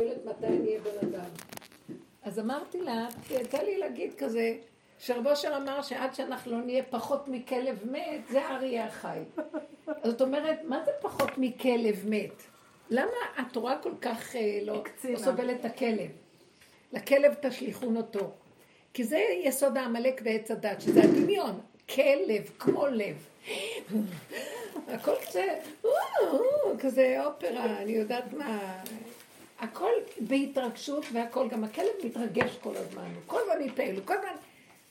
שואלת מתי אני אהיה בן אדם. אז אמרתי לה, יצא לי להגיד כזה, שרב אושר אמר שעד שאנחנו לא נהיה פחות מכלב מת, זה אריה החי. זאת אומרת, מה זה פחות מכלב מת? למה התורה כל כך אה, לא, לא סובלת את הכלב? לכלב תשליכון אותו. כי זה יסוד העמלק ועץ הדת, שזה הדמיון. כלב, כמו לב. הכל כזה, כזה אופרה, אני יודעת מה. הכל בהתרגשות והכל, גם הכלב מתרגש כל הזמן, הוא כל הזמן מתפעל, הוא כל הזמן,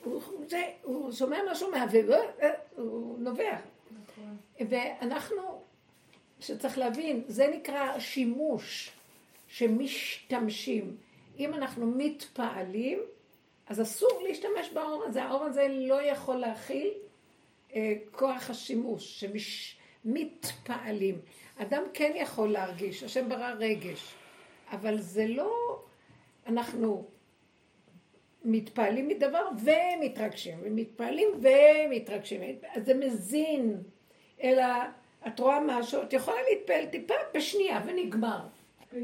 הוא, זה, הוא שומע מה שומע והוא נובח. ואנחנו, שצריך להבין, זה נקרא שימוש שמשתמשים. אם אנחנו מתפעלים, אז אסור להשתמש באור הזה, האור הזה לא יכול להכיל אה, כוח השימוש, שמתפעלים. אדם כן יכול להרגיש, השם ברא רגש, אבל זה לא, אנחנו מתפעלים מדבר ומתרגשים, ומתפעלים ומתרגשים, אז זה מזין, אלא את רואה משהו, את יכולה להתפעל טיפה בשנייה ונגמר.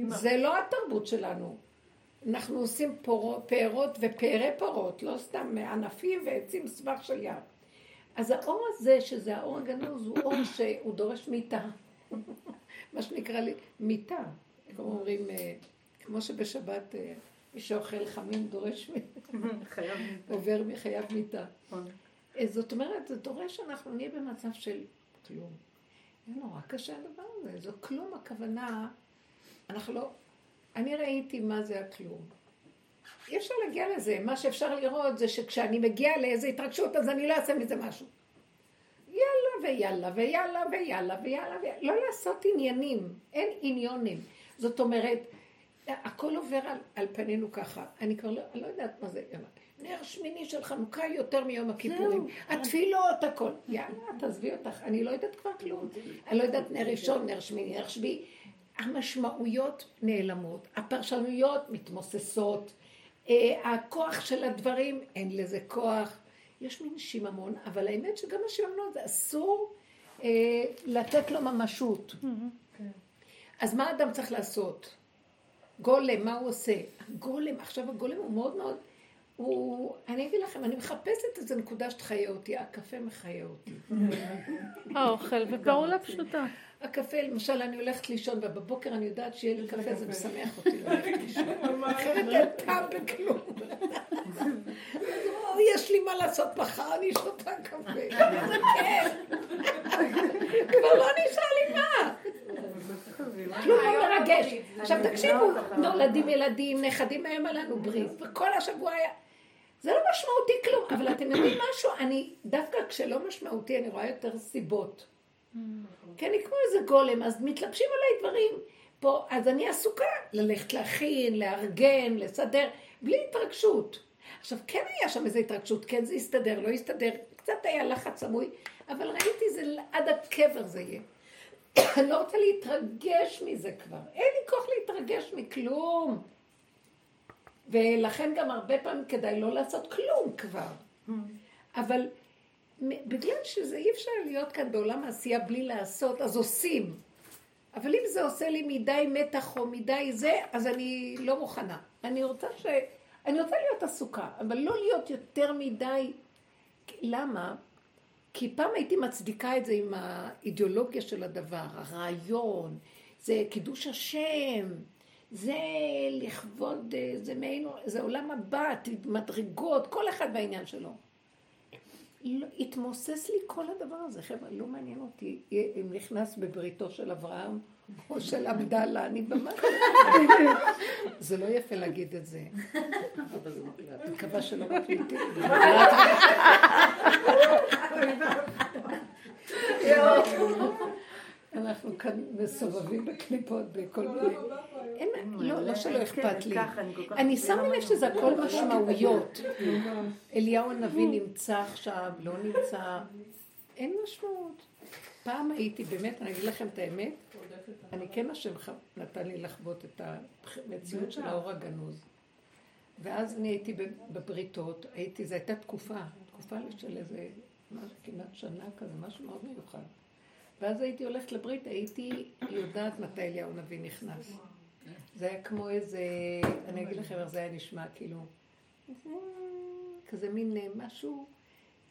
זה לא התרבות שלנו. אנחנו עושים פירות ופארי פירות, לא סתם ענפים ועצים סבך של ים. אז האור הזה, שזה האור הגנוז, הוא אור שהוא דורש מיתה. מה שנקרא לי, מיתה. כמו אומרים, אה, כמו שבשבת אה, מי שאוכל חמים דורש, עובר מחייב מיתה. נכון. אה, זאת אומרת, זה דורש שאנחנו נהיה במצב של כלום. זה נורא קשה הדבר הזה, זה כלום הכוונה, אנחנו לא, אני ראיתי מה זה הכלום. אי אפשר להגיע לזה. מה שאפשר לראות זה שכשאני מגיעה לאיזו התרגשות, אז אני לא אעשה מזה משהו. יאללה ויאללה ויאללה ויאללה ויאללה ויאללה. לא לעשות עניינים, אין עניונים. זאת אומרת, הכל עובר על, על פנינו ככה. אני כבר לא, לא יודעת מה זה. נר שמיני של חנוכה יותר מיום הכיפורים. התפילות, הכל. יאללה, תעזבי אותך. אני לא יודעת כבר כלום. אני לא יודעת נר ראשון, נר שמיני, נר שביעי. המשמעויות נעלמות, הפרשנויות מתמוססות, אה, הכוח של הדברים, אין לזה כוח. יש מין שיממון, אבל האמת שגם השיממון זה אסור אה, לתת לו ממשות. אז מה אדם צריך לעשות? גולם, מה הוא עושה? הגולם, עכשיו הגולם הוא מאוד מאוד, הוא, אני אגיד לכם, אני מחפשת איזו נקודה שתחיה אותי, הקפה מחיה אותי. האוכל ופעולה פשוטה. הקפה, למשל, אני הולכת לישון, ובבוקר אני יודעת שיהיה לי קפה, זה משמח אותי ללכת לישון. אחרת אין טעם בכלום. יש לי מה לעשות מחר, אני שותה קפה. כבר לא נשאר לי מה. כלום לא מרגש. עכשיו תקשיבו, נולדים ילדים, נכדים מהם עלינו ברית, וכל השבוע היה... זה לא משמעותי כלום, אבל אתם יודעים משהו? אני, דווקא כשלא משמעותי, אני רואה יותר סיבות. כי אני כמו איזה גולם, אז מתלבשים עליי דברים. פה, אז אני עסוקה ללכת להכין, לארגן, לסדר, בלי התרגשות. עכשיו, כן היה שם איזו התרגשות, כן זה הסתדר, לא הסתדר, קצת היה לחץ סמוי, אבל ראיתי זה עד הקבר זה יהיה. אני לא רוצה להתרגש מזה כבר. אין לי כוח להתרגש מכלום. ולכן גם הרבה פעמים כדאי לא לעשות כלום כבר. אבל בגלל שזה אי אפשר להיות כאן בעולם העשייה בלי לעשות, אז עושים. אבל אם זה עושה לי מדי מתח או מדי זה, אז אני לא מוכנה. אני רוצה ש... אני רוצה להיות עסוקה, אבל לא להיות יותר מדי... למה? כי פעם הייתי מצדיקה את זה עם האידיאולוגיה של הדבר, הרעיון, זה קידוש השם, זה לכבוד, זה מעין, זה עולם הבא, מדרגות, כל אחד בעניין שלו. לא, התמוסס לי כל הדבר הזה, חבר'ה, לא מעניין אותי אם נכנס בבריתו של אברהם או של עבדאללה, אני ממש... זה לא יפה להגיד את זה. אני מקווה שלא מקליטים. אנחנו כאן מסובבים בקליפות בכל מיני... אין, לא, לא שלא אכפת לי. אני שמה לב שזה הכל משמעויות. אליהו הנביא נמצא עכשיו, לא נמצא. אין משמעות. פעם הייתי, באמת, אני אגיד לכם את האמת, אני כן השם נתן לי לחוות את המציאות של האור הגנוז. ואז אני הייתי בבריתות, הייתי, זו הייתה תקופה, תקופה של איזה, משהו, כמעט שנה כזה, משהו מאוד מיוחד. ואז הייתי הולכת לברית, הייתי יודעת מתי אליהו הנביא נכנס. זה היה כמו איזה, אני אגיד לכם איך זה היה נשמע, כאילו, כזה מין אה, משהו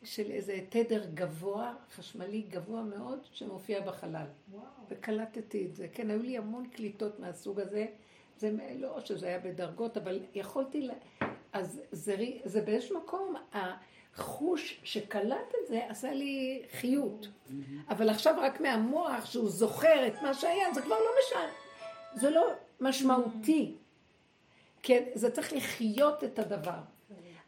של איזה תדר גבוה, חשמלי גבוה מאוד, שמופיע בחלל. וואו. וקלטתי את זה. כן, היו לי המון קליטות מהסוג הזה. זה לא שזה היה בדרגות, אבל יכולתי ל... אז זה, זה באיזשהו מקום, החוש שקלט את זה עשה לי חיות. אבל עכשיו רק מהמוח שהוא זוכר את מה שהיה, זה כבר לא משנה. זה לא משמעותי. כן, זה צריך לחיות את הדבר.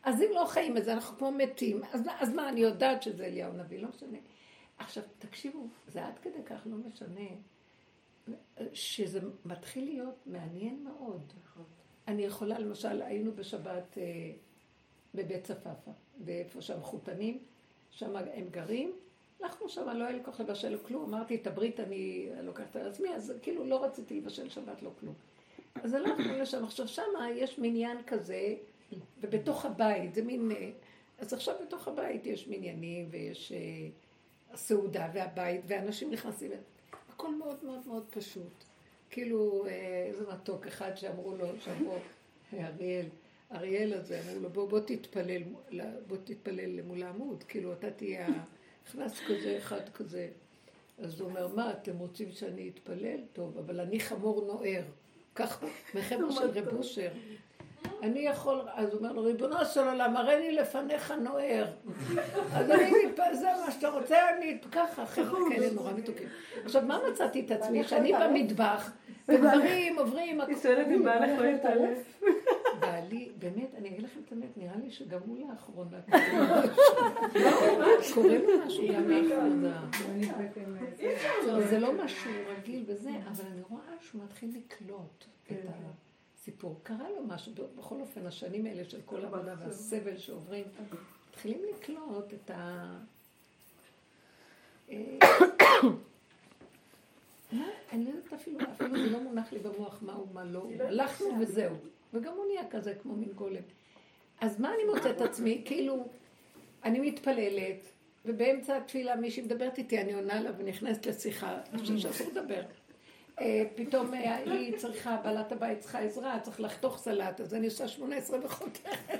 אז אם לא חיים את זה, אנחנו כמו מתים. אז, אז מה, אני יודעת שזה אליהו נביא, לא משנה. עכשיו, תקשיבו, זה עד כדי כך לא משנה, שזה מתחיל להיות מעניין מאוד. אני יכולה, למשל, היינו בשבת אה, בבית צפאפא, באיפה שהמחותנים, שם הם גרים. הלכנו שם, לא היה לי כוח לבשל כלום, אמרתי, את הברית אני לוקחת על עצמי, אז כאילו לא רציתי לבשל שבת, לא כלום. אז הלכנו לשם. עכשיו, שם יש מניין כזה, ובתוך הבית, זה מין... אה, אז עכשיו בתוך הבית יש מניינים ויש אה, הסעודה והבית, ואנשים נכנסים, הכל מאוד מאוד מאוד פשוט. כאילו, אה, איזה מתוק אחד שאמרו לו, שאמרו, אריאל, אריאל הזה, אמרו לו, בוא, בוא תתפלל, בוא תתפלל מול העמוד, כאילו אתה תהיה, נכנס כזה, אחד כזה. אז הוא אומר, מה, אתם רוצים שאני אתפלל? טוב, אבל אני חמור נוער. ככה, מחבר של רב אושר. אני יכול, אז הוא אומר לו, ריבונו של עולם, הרי לי לפניך נוער. אז אני, זה מה שאתה רוצה, אני, ככה, חבר'ה כאלה נורא מתוקים. עכשיו, מה מצאתי את עצמי? שאני במטבח, וגברים עוברים... היא שואלת אם בעלך לא יתעלף. בעלי, באמת, אני אגיד לכם את האמת, נראה לי שגם הוא לאחרונה קורה לו משהו גם לאחרונה. זה לא משהו רגיל וזה, אבל אני רואה שהוא מתחיל לקלוט את ה... סיפור. קרה לו משהו, בכל אופן, השנים האלה של כל העבודה והסבל שעוברים, מתחילים לקלוט את ה... אה, אני לא יודעת אפילו, אפילו זה לא מונח לי במוח מה הוא, מה לא, לא הלכנו וזהו. וגם הוא נהיה כזה כמו מין גולם. אז מה אני מוצאת עצמי? כאילו, אני מתפללת, ובאמצע התפילה מישהי מדברת איתי, אני עונה לה ונכנסת לשיחה, אני חושבת שאסור לדבר. אה, פתאום אה, היא צריכה, בעלת הבית צריכה עזרה, צריך לחתוך סלט, אז אני עושה שמונה עשרה וחותכת.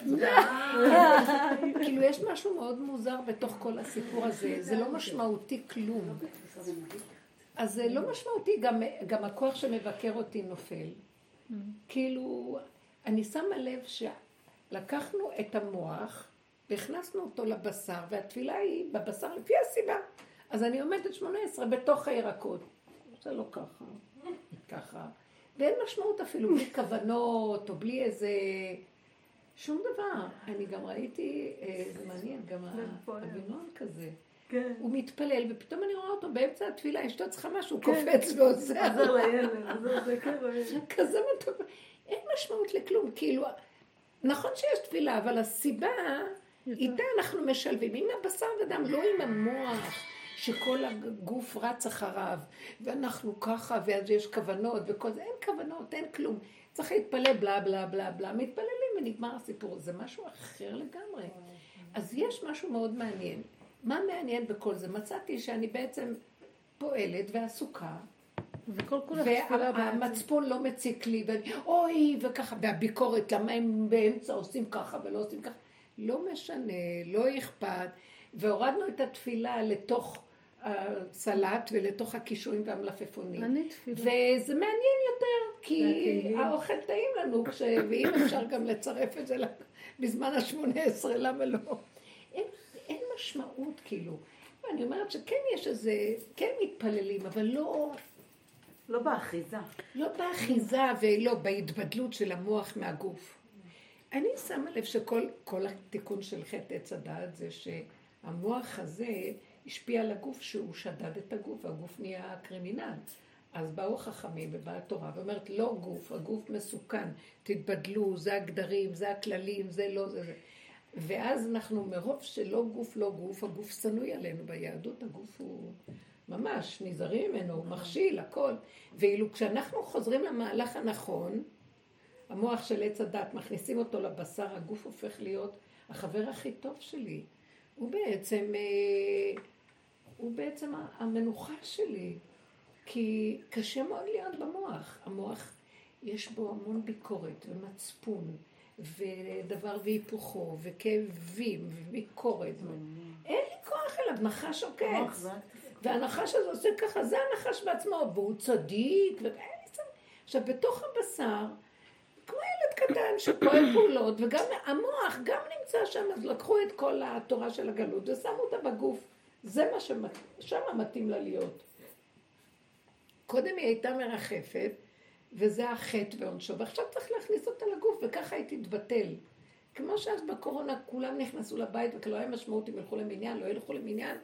כאילו, יש משהו מאוד מוזר בתוך כל הסיפור הזה, זה לא משמעותי כלום. אז זה לא משמעותי, גם הכוח שמבקר אותי נופל. כאילו, אני שמה לב שלקחנו את המוח והכנסנו אותו לבשר, והתפילה היא בבשר לפי הסיבה. אז אני עומדת שמונה עשרה בתוך הירקות. זה לא ככה. ככה. ואין משמעות אפילו, בלי כוונות, או בלי איזה... שום דבר. אני גם ראיתי, אה, זה מעניין, גם האבינון כזה. כן. הוא מתפלל, ופתאום אני רואה אותו באמצע התפילה, אשתו צריכה משהו, כן. קופץ ועוזר. עוזר לילד, עוזר זה כזה מתוק. אין משמעות לכלום, כאילו, נכון שיש תפילה, אבל הסיבה, איתה אנחנו משלבים, עם הבשר ודם, לא עם המוח. שכל הגוף רץ אחריו, ואנחנו ככה, ואז יש כוונות וכל זה, אין כוונות, אין כלום. צריך להתפלל בלה בלה בלה בלה, מתפללים ונגמר הסיפור. זה משהו אחר לגמרי. אז יש משהו מאוד מעניין. מה מעניין בכל זה? מצאתי שאני בעצם פועלת ועסוקה. וכל כולה והמצפון לא מציק לי, ואני, אוי, וככה, והביקורת, למה הם באמצע עושים ככה ולא עושים ככה. לא משנה, לא אכפת. והורדנו את התפילה לתוך הסלט ולתוך הקישואים והמלפפונים. וזה מעניין יותר, כי האוכל טעים לנו, ואם אפשר גם לצרף את זה בזמן השמונה עשרה, למה לא? אין, אין משמעות, כאילו. אני אומרת שכן יש איזה, כן מתפללים, אבל לא... לא באחיזה. לא באחיזה ולא בהתבדלות של המוח מהגוף. אני שמה לב שכל התיקון של חטא עץ הדעת זה שהמוח הזה השפיע על הגוף שהוא שדד את הגוף, והגוף נהיה קרימינל. אז באו חכמים ובאה התורה ואומרת, לא גוף, הגוף מסוכן, תתבדלו, זה הגדרים, זה הכללים, זה לא זה. זה. ואז אנחנו, מרוב שלא גוף, לא גוף, הגוף שנוי עלינו ביהדות, הגוף הוא ממש, נזהרים ממנו, הוא מכשיל, הכל. ואילו כשאנחנו חוזרים למהלך הנכון, המוח של עץ הדת, מכניסים אותו לבשר, הגוף הופך להיות החבר הכי טוב שלי. הוא בעצם... אה, הוא בעצם המנוחה שלי. כי קשה מאוד להיות במוח. המוח יש בו המון ביקורת ומצפון, ודבר והיפוכו, וכאבים, וביקורת. אין לי כוח אליו, נחש עוקץ. והנחש הזה עושה ככה, זה הנחש בעצמו, והוא צדיק, ואין לי צדיק. עכשיו, בתוך הבשר, כמו ילד קטן שפועל פעולות, וגם המוח גם נמצא שם, אז לקחו את כל התורה של הגלות ושמו אותה בגוף. זה מה ששם מתאים לה להיות. קודם היא הייתה מרחפת, וזה החטא ועונשו, ועכשיו צריך להכניס אותה לגוף, וככה היא תתבטל. כמו שאז בקורונה כולם נכנסו לבית וכלא היה משמעות אם ילכו למניין, לא ילכו למניין,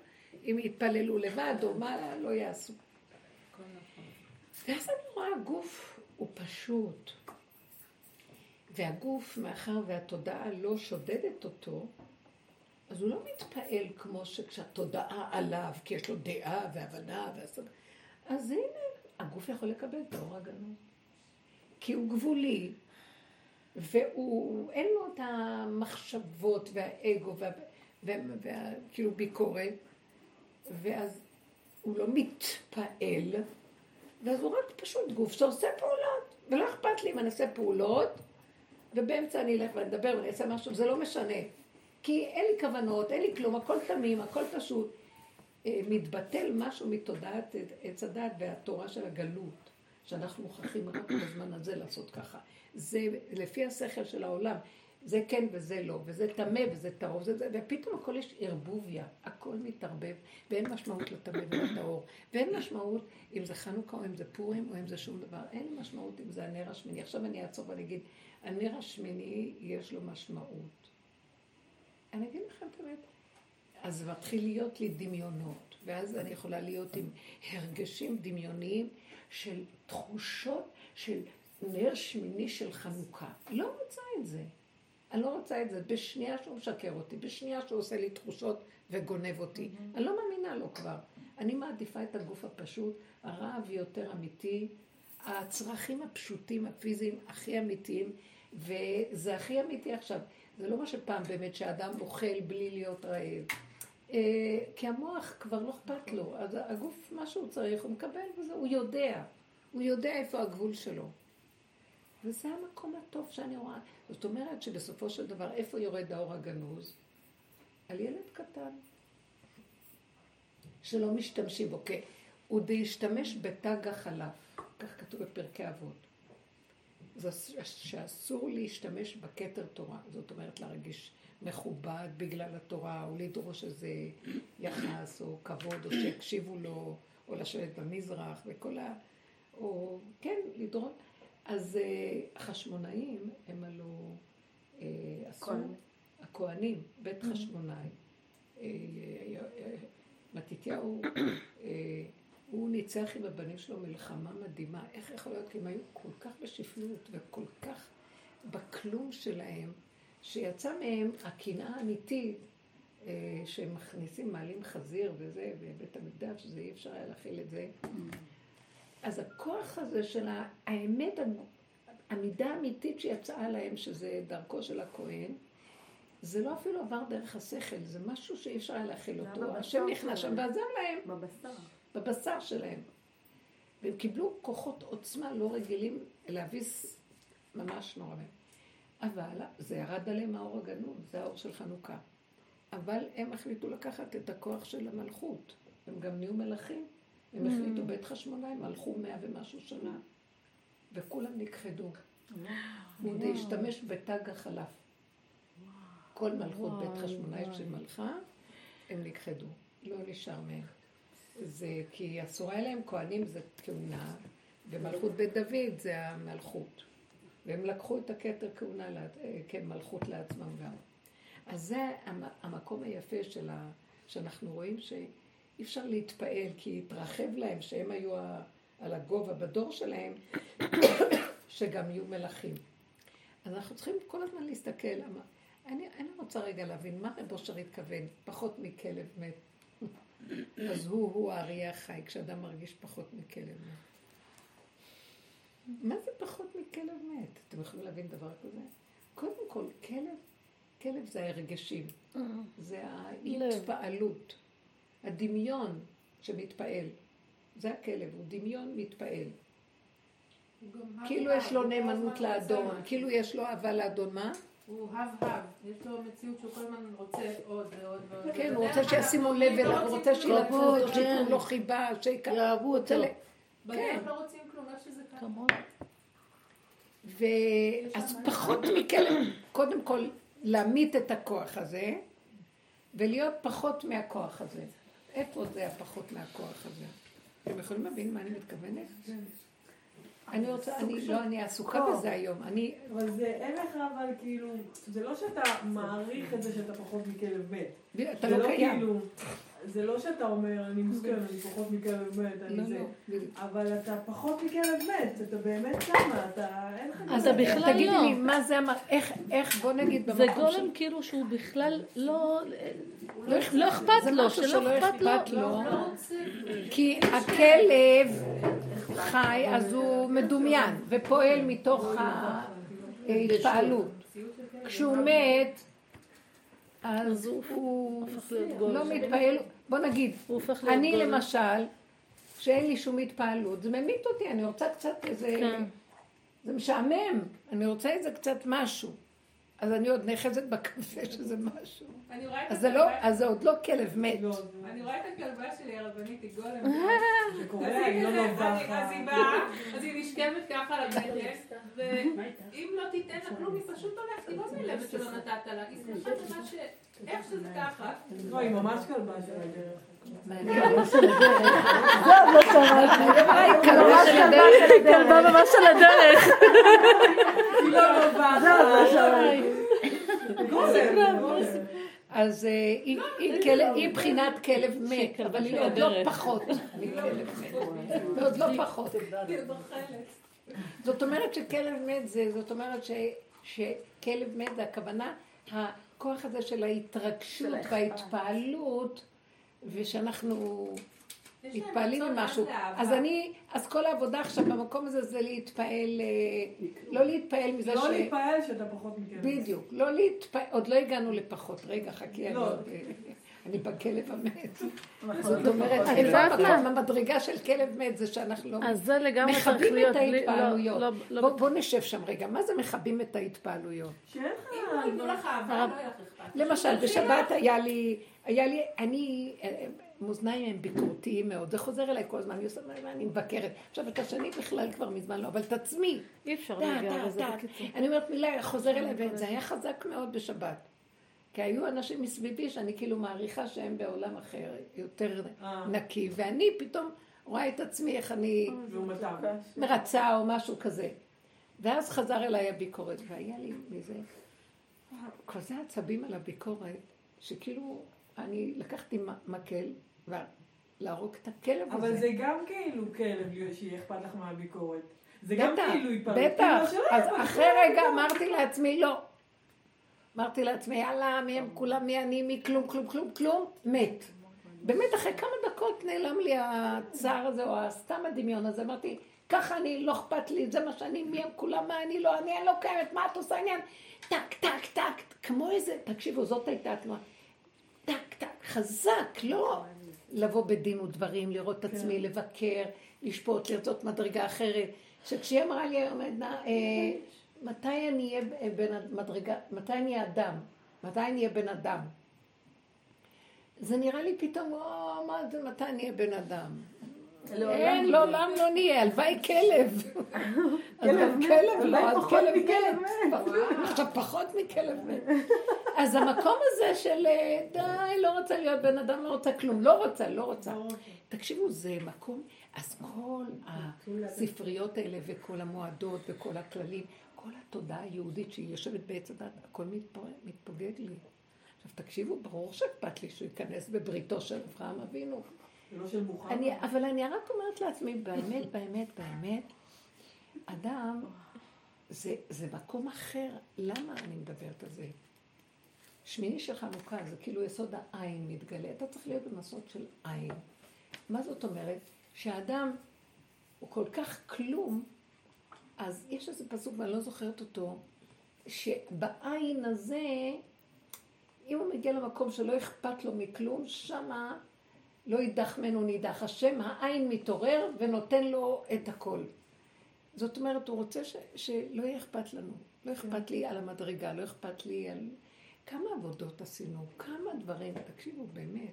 אם יתפללו לבד או מה לא יעשו. ואז אני רואה הגוף הוא פשוט. והגוף, מאחר והתודעה לא שודדת אותו, אז הוא לא מתפעל כמו שכשהתודעה עליו, כי יש לו דעה והבנה והסג... אז הנה, הגוף יכול לקבל את האור הגנוז. כי הוא גבולי, והוא, אין לו את המחשבות והאגו וכאילו ביקורת, ואז הוא לא מתפעל, ואז הוא רק פשוט גוף שעושה פעולות, ולא אכפת לי אם אני אעשה פעולות, ובאמצע אני אלך ואני אדבר ואני אעשה משהו, זה לא משנה. כי אין לי כוונות, אין לי כלום, הכל תמים, הכל פשוט. אה, מתבטל משהו מתודעת עץ הדת והתורה של הגלות, שאנחנו מוכרחים רק בזמן הזה לעשות ככה. זה לפי השכל של העולם, זה כן וזה לא, וזה טמא וזה טהור, וזה, ופתאום הכל יש ערבוביה, הכל מתערבב, ואין משמעות לטמא ולטהור, ואין משמעות אם זה חנוכה או אם זה פורים או אם זה שום דבר, אין משמעות אם זה הנר השמיני. עכשיו אני אעצור ואני אגיד, הנר השמיני יש לו משמעות. אני אגיד לכם את האמת, אז מתחיל להיות לי דמיונות, ואז אני יכולה להיות עם הרגשים דמיוניים של תחושות של נר שמיני של חנוכה. לא רוצה את זה. אני לא רוצה את זה. בשנייה שהוא משקר אותי, בשנייה שהוא עושה לי תחושות וגונב אותי. Mm-hmm. אני לא מאמינה לו כבר. אני מעדיפה את הגוף הפשוט, הרעב יותר אמיתי, הצרכים הפשוטים, הפיזיים, הכי אמיתיים, וזה הכי אמיתי עכשיו. זה לא מה שפעם באמת שאדם אוכל בלי להיות רעב. אה, כי המוח כבר לא אכפת לו, אז הגוף, מה שהוא צריך, הוא מקבל וזה, הוא יודע. הוא יודע איפה הגבול שלו. וזה המקום הטוב שאני רואה. זאת אומרת שבסופו של דבר, איפה יורד האור הגנוז? על ילד קטן. שלא משתמשים בו. הוא דהשתמש בתג החלף. כך כתוב בפרקי אבות. זה שאסור להשתמש בכתר תורה. זאת אומרת, להרגיש מכובד בגלל התורה, או לדרוש איזה יחס, או כבוד, או שיקשיבו לו, או לשבת במזרח, וכל ה... או כן, לדרוש. אז החשמונאים הם עלו, uh, עשו, הכהנים, בית mm. חשמונאי. אה, מתתיהו, הוא ניצח עם הבנים שלו מלחמה מדהימה. איך יכול להיות? כי הם היו כל כך בשפלות וכל כך בכלום שלהם, שיצא מהם הקנאה האמיתית, שהם מכניסים, מעלים חזיר וזה, בבית המקדש, שזה אי אפשר היה להכיל את זה. Mm. אז הכוח הזה של האמת, המידה האמיתית שיצאה להם, שזה דרכו של הכהן, זה לא אפילו עבר דרך השכל, זה משהו שאי אפשר היה להכיל אותו. השם נכנס שם ועזר להם. בבשר. בבשר שלהם. והם קיבלו כוחות עוצמה לא רגילים להביס ממש נורא. אבל זה ירד עליהם האור הגנוז, זה האור של חנוכה. אבל הם החליטו לקחת את הכוח של המלכות. הם גם נהיו מלכים. הם החליטו בית חשמונאים, הלכו מאה ומשהו שנה, וכולם נכחדו. הוא השתמש בתג החלף. כל מלכות בית חשמונאי שמלכה, הם נכחדו. לא נשאר מהם. זה כי אסור היה להם כהנים זה כהונה, ומלכות בית דוד זה המלכות. והם לקחו את הכתר כהונה, כן, מלכות לעצמם גם. אז זה המקום היפה של ה... שאנחנו רואים ש... אי אפשר להתפעל, כי התרחב להם שהם היו על הגובה בדור שלהם, שגם יהיו מלכים. אז אנחנו צריכים כל הזמן להסתכל. אני, אני רוצה רגע להבין, מה רב אושר התכוון? פחות מכלב מת. אז הוא, הוא האריה החי, כשאדם מרגיש פחות מכלב מת. מה זה פחות מכלב מת? אתם יכולים להבין דבר כזה? קודם כל, כלב, כלב זה הרגשים, אה. זה ההתפעלות. הדמיון שמתפעל. זה הכלב, הוא דמיון מתפעל. כאילו יש לו נאמנות לאדון, כאילו יש לו אהבה לאדון, מה? הוא הב-הב, יש לו מציאות שהוא כל הזמן רוצה עוד ועוד ועוד. כן, הוא רוצה שישימו לב אליו, הוא רוצה שילטפו אותו, שייתנו לו חיבה, שיקראו יאהבו אותו. בדרך כן. לא רוצים כלום, איך שזה ככה. ואז פחות מכלב, קודם כל להמית את הכוח הזה, ולהיות פחות מהכוח הזה. איפה זה הפחות מהכוח הזה? אתם יכולים להבין מה אני מתכוונת? אני רוצה, אני לא, אני עסוקה כוח. בזה היום. אני, אבל זה, אין לך אבל כאילו, זה לא שאתה מעריך את זה שאתה פחות מכלב מת. אתה זה לא קיים. כאילו, זה לא שאתה אומר, אני מסכן, אני פחות מכלב מת, לא, אני זה. לא. בדיוק. אבל אתה פחות מכלב מת, אתה באמת שמה, אתה, אין לך... אז אתה בכלל תגידי לא. לי, מה זה אמר, איך, איך, בוא נגיד זה במקום גולם של... כאילו שהוא בכלל לא... לא לא אכפת זה לו, שלא אכפת לו. לא. כי הכלב חי, אז הוא מדומיין, ופועל מתוך ההתפעלות. כשהוא מת, אז הוא לא. מתפעל, בוא נגיד, אני. למשל, שאין לי שום התפעלות, זה ממית אותי, אני רוצה קצת איזה... כן. זה משעמם, אני רוצה איזה קצת משהו. אז אני עוד נאחזת בקפה שזה משהו. אני רואה את אז זה לא, הכלבה- אז זה עוד לא כלב מת. לא, זה- אני רואה את הכלבה שלי, הרבנית, היא גולם. זה קורה, אז היא לא. אז היא באה, אז היא נשכבת ככה על הבטן, ואם לא תיתן לה כלום, היא פשוט הולכת, היא לא נעלבת שלא נתת לה, היא שמחה למה ש... איך שזה ככה. לא, היא ממש כלבה של הדרך. כלבה ממש על הדרך. היא לא. אז אה, היא- היא היא בחינת כלב מת, אבל היא עוד לא. פחות מכלב מת. ועוד לא פחות. היא. זאת אומרת שכלב מת זה, זאת אומרת שכלב מת זה הכוונה, הכוח הזה של ההתרגשות וההתפעלות, ושאנחנו מתפעלים ממשהו. אז אני, אז כל העבודה עכשיו במקום הזה זה להתפעל, אה, לא להתפעל מזה לא ש... להתפעל שאתה פחות מכלב. בדיוק, לא להתפעל, עוד לא הגענו לפחות, רגע חכי, אני לא. עוד, אה, אני בכלב המת. נכון. זאת אומרת? המקום, המדרגה של כלב מת זה שאנחנו לא מכבים. את ההתפעלויות. לא, לא, בוא, לא. בוא נשב שם רגע, מה זה מכבים את ההתפעלויות? שאין לך... לא לא אכפת. למשל, בשבת היה לי, היה לי, אני, אה, מאזניים הם ביקורתיים מאוד, זה חוזר אליי כל הזמן, אני עושה, אני מבקרת. עכשיו, את השני בכלל כבר מזמן לא, אבל את עצמי, אי אפשר להגיע לזה. בקיצור. אני אומרת מילה, חוזר אליי, וזה היה חזק מאוד בשבת. כי היו אנשים מסביבי שאני כאילו מעריכה שהם בעולם אחר, יותר אה. נקי, ואני פתאום רואה את עצמי איך אני לעומתם. מרצה או משהו כזה. ואז חזר אליי הביקורת, והיה לי מזה כזה עצבים על הביקורת, שכאילו אני לקחתי מקל ולהרוג את הכלב הזה. אבל זה גם כאילו כלב, שיהיה אכפת לך מהביקורת. זה גם בטח, כאילו התפעלות. בטח. כאילו, אז שלא אחרי רגע אמרתי לעצמי, לא. אמרתי לעצמי, יאללה, מי הם כולם, מי אני, מי כלום, כלום, כלום, כלום, מת. באמת, אחרי כמה דקות נעלם לי הצער הזה, או סתם הדמיון הזה, אמרתי, ככה אני, לא אכפת לי, זה מה שאני, מי הם כולם, מה אני לא, אני אני לא קיימת, מה את עושה עניין? טק, טק, טק, כמו איזה, תקשיבו, זאת הייתה התנועה. טק, טק, חזק, לא לבוא בדין ודברים, לראות את עצמי, לבקר, לשפוט, לרצות מדרגה אחרת. שכשהיא אמרה לי היום, עדנה, אה, מתי אני אהיה בן מדרגה, מתי אני אהיה אדם? מתי אני אהיה בן אדם? זה נראה לי פתאום, או, מה זה, מתי אני אהיה בן אדם? אין, לעולם לא נהיה, הלוואי כלב. כלב לא, אז כלב מת. עכשיו פחות מכלב מת. אז המקום הזה של אה, די, לא רוצה להיות בן אדם, לא רוצה כלום, לא רוצה, לא רוצה. תקשיבו, זה מקום, אז כל הספריות האלה וכל המועדות וכל הכללים, כל התודעה היהודית שהיא יושבת בעץ הדת, הכל מתפוגג לי. עכשיו תקשיבו, ברור שאכפת לי שהוא ייכנס בבריתו של אברהם אבינו. לא. אני, אבל אני רק אומרת לעצמי, באמת, באמת, באמת, אדם, זה, זה מקום אחר. למה אני מדברת על זה? שמיני של חנוכה זה כאילו יסוד העין מתגלה. אתה צריך להיות במסוד של עין. מה זאת אומרת? שהאדם הוא כל כך כלום, אז יש איזה פסוק, ואני לא זוכרת אותו, שבעין הזה, אם הוא מגיע למקום שלא אכפת לו מכלום, שמה לא יידח ממנו נידח. השם, העין מתעורר ונותן לו את הכל. זאת אומרת, הוא רוצה ש, שלא יהיה אכפת לנו. לא אכפת לי על המדרגה, לא אכפת לי על... כמה עבודות עשינו, כמה דברים, תקשיבו, באמת.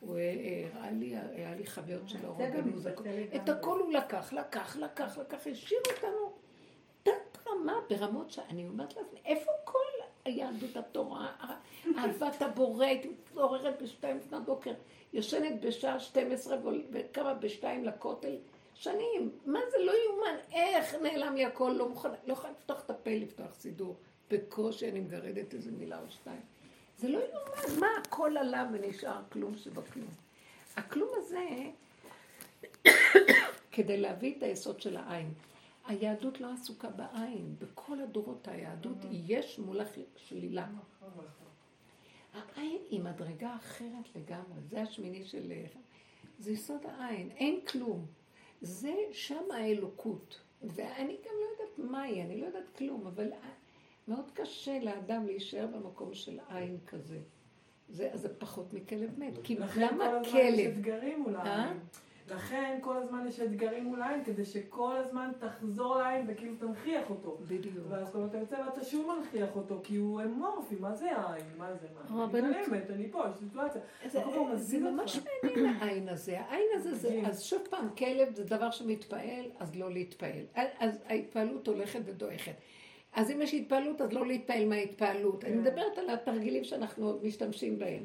הוא אה, אה, הראה לי, היה לי חבר שלו, זה גם גנוז, מתבטל את. הכל הוא לקח, לקח, לקח, לקח, השאיר אותנו תת רמה ברמות שאני אומרת לעצמי, איפה כל היהדות התורה, אהבת הבורא, הייתי מתעוררת בשתיים לפנות בוקר, יושנת בשעה 12 וקמה בשתיים לכותל, שנים, מה זה לא יאומן, איך נעלם לי הכל, לא מוכנה, לא יכולה לפתוח את הפה, לפתוח סידור, בקושי אני מגרדת איזה מילה או שתיים. זה לא יאומן, מה הכל עלה ונשאר כלום שבכלום. הכלום הזה, כדי להביא את היסוד של העין. היהדות לא עסוקה בעין, בכל הדורות היהדות יש מולה שלילה. העין היא מדרגה אחרת לגמרי, זה השמיני של... זה יסוד העין, אין כלום. זה שם האלוקות. ואני גם לא יודעת מהי, אני לא יודעת כלום, אבל מאוד קשה לאדם להישאר במקום של עין כזה. זה, זה פחות מכלב מת. כי לכן למה כל הזמן יש כלב? אתגרים מול אה? לכן כל הזמן יש אתגרים מול העין, כדי שכל הזמן תחזור לעין וכאילו תנכיח אותו. בדיוק. ואז כל אתה יוצא ואתה שוב מנכיח אותו, כי הוא אמורפי, מה זה העין? מה זה? מה? אני הרבנית. מתעלמת, אני פה, יש סיטואציה. זה, ממש. מעניין העין הזה. העין הזה זה. אז שוב פעם, כלב זה דבר שמתפעל, אז לא להתפעל. אז ההתפעלות הולכת ודועכת. אז אם יש התפעלות, אז לא להתפעל מההתפעלות. אני כן. מדברת על התרגילים שאנחנו משתמשים בהם.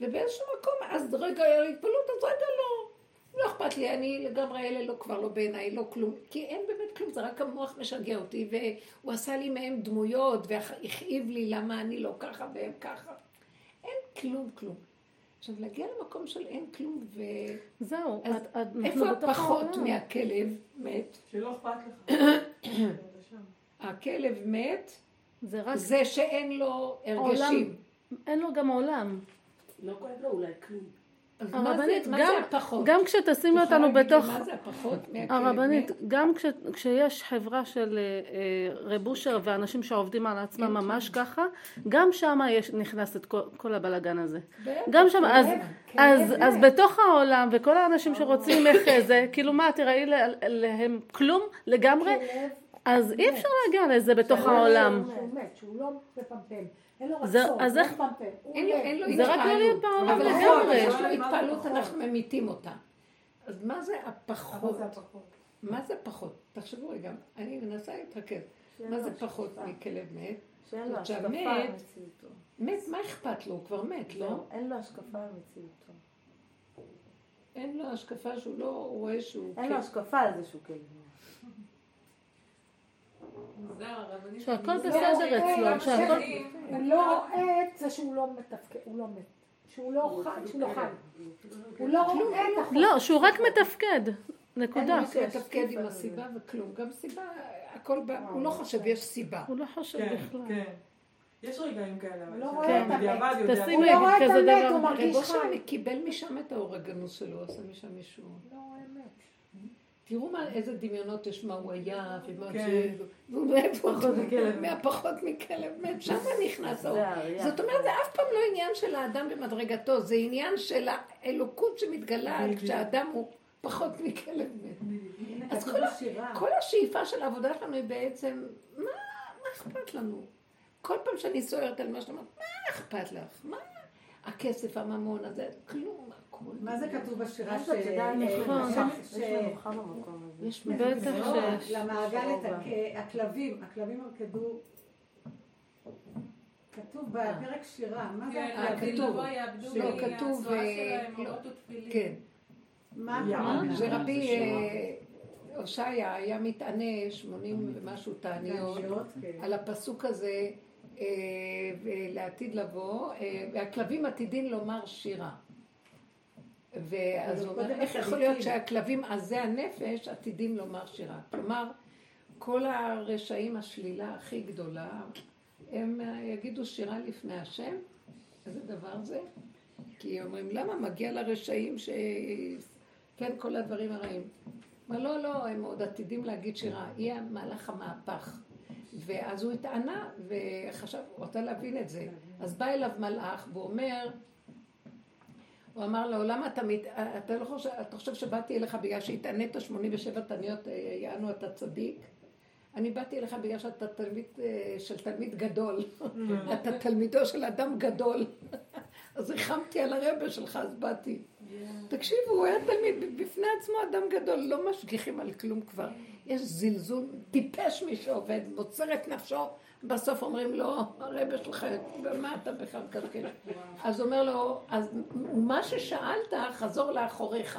ובאיזשהו מקום, אז רגע היה התפעלות, אז רגע לא. לא אכפת לי, אני לגמרי אלה לא כבר לא בעיניי, לא כלום. כי אין באמת כלום, זה רק המוח משגע אותי, והוא עשה לי מהם דמויות, והכאיב לי למה אני לא ככה והם ככה. אין כלום, כלום. עכשיו, להגיע למקום של אין כלום, ו... זהו, אז את- את- איפה הפחות. מהכלב מת? שלא אכפת לך. הכלב מת, זה רק, זה שאין לו הרגשים. אין לו גם עולם. לא כואב לו אולי כלום. הרבנית, גם-? גם כשתשימי אותנו לי בתוך... מה זה הפחות מהכלב הרבנית, מת? גם כש, כשיש חברה של אה, אה, רב אושר ואנשים שעובדים על עצמם כן, ממש ככה, גם שם נכנס את כל, כל הבלגן הזה. גם שם, אז, אז, אז. בתוך העולם, וכל האנשים שרוצים איך זה, כאילו מה, תראי להם כלום לגמרי, אז אי אפשר להגיע לזה בתוך שהוא העולם. שהוא מת, שהוא לא מפמפם. אין לו זה- רצון, לא מפמפם. אין לו- מת. רק לא להיות בעולם אבל לגמרי. נכון, יש לו התפעלות? אנחנו ממיתים אותה. אז מה זה הפחות? מה זה פחות? תחשבו רגע, אני מנסה להתרכז. מה זה. פחות מכלב מת? שאין לו השקפה מת- על מציאותו. מת, מה אכפת לו? הוא כבר מת, לא? זהו, אין לו השקפה על מציאותו. אין לו השקפה שהוא לא רואה שהוא... אין לו. השקפה על זה שהוא כלב. הרבנית. שהכל מוזר. בסדר אצלו, שהכל- הוא לא רואה את זה שהוא לא מתפקד, הוא לא מת. שהוא לא חי, שהוא לא חי. הוא לא רואה את החוק. לא, שהוא רק מתפקד, נקודה. רק מתפקד עם הסיבה וכלום. גם סיבה, הכל בא, הוא לא חושב, יש סיבה. הוא לא חושב כן, בכלל. כן. יש רגעים כאלה, אבל לא רואה את המת. הוא לא רואה את המת. הוא מרגיש חי. קיבל משם את האור הגנוז שלו, עשה משם מישהו. תראו מה, איזה דמיונות יש, מה הוא היה, ומה כן. זה, והוא מאיפה. מהפחות מכלב מת, שם נכנס האור. זאת אומרת, זה אף פעם לא עניין של האדם במדרגתו, זה עניין של האלוקות שמתגלה. כשהאדם הוא פחות מכלב מת. אז כל השאיפה של העבודה שלנו היא בעצם, מה, מה אכפת לנו? כל פעם שאני סוערת על מה שאתה אומרת, מה אכפת לך? מה הכסף, הממון הזה? כלום. מה זה כתוב בשירה ש... יודעת, נכון. יש מנוחה במקום הזה. בטח לא. למעגל את הכ- הכלבים, הכלבים רקדו... כתוב בפרק שירה, מה זה כן, אה, כתוב. יעבדו לא, כתוב, אה, לא. ותפילין. כן. מה? זה רבי אה, הושעיה היה מתענה 80 ומשהו תעניות כן. על הפסוק הזה אה, לעתיד לבוא, אה, והכלבים עתידין לומר שירה. ואז הוא אומר, איך יכול. להיות שהכלבים עזי הנפש עתידים לומר שירה? כלומר, כל הרשעים השלילה הכי גדולה, הם אה, יגידו שירה לפני השם? איזה דבר זה? כי אומרים, למה מגיע לרשעים ש... כן, כל הדברים הרעים. אבל לא, לא, הם עוד עתידים להגיד שירה, היא המהלך המהפך. ואז הוא התענה וחשב, הוא רצה להבין את זה. אז בא אליו מלאך והוא אומר, הוא אמר לו, למה אתה, מת... אתה לא חושב, אתה חושב שבאתי אליך בגלל שהתענית 87 תעניות, אה, יענו אתה צדיק? אני באתי אליך בגלל שאתה תלמיד אה, של תלמיד גדול. אתה תלמידו של אדם גדול. אז ריחמתי על הרבה שלך, אז באתי. תקשיבו, הוא היה תלמיד בפני עצמו אדם גדול, לא משגיחים על כלום כבר. יש זלזול, טיפש מי שעובד, מוצר את נפשו, בסוף אומרים לו, הרבה שלך, במה אתה בכלל מקשקש? אז אומר לו, אז מה ששאלת, חזור לאחוריך.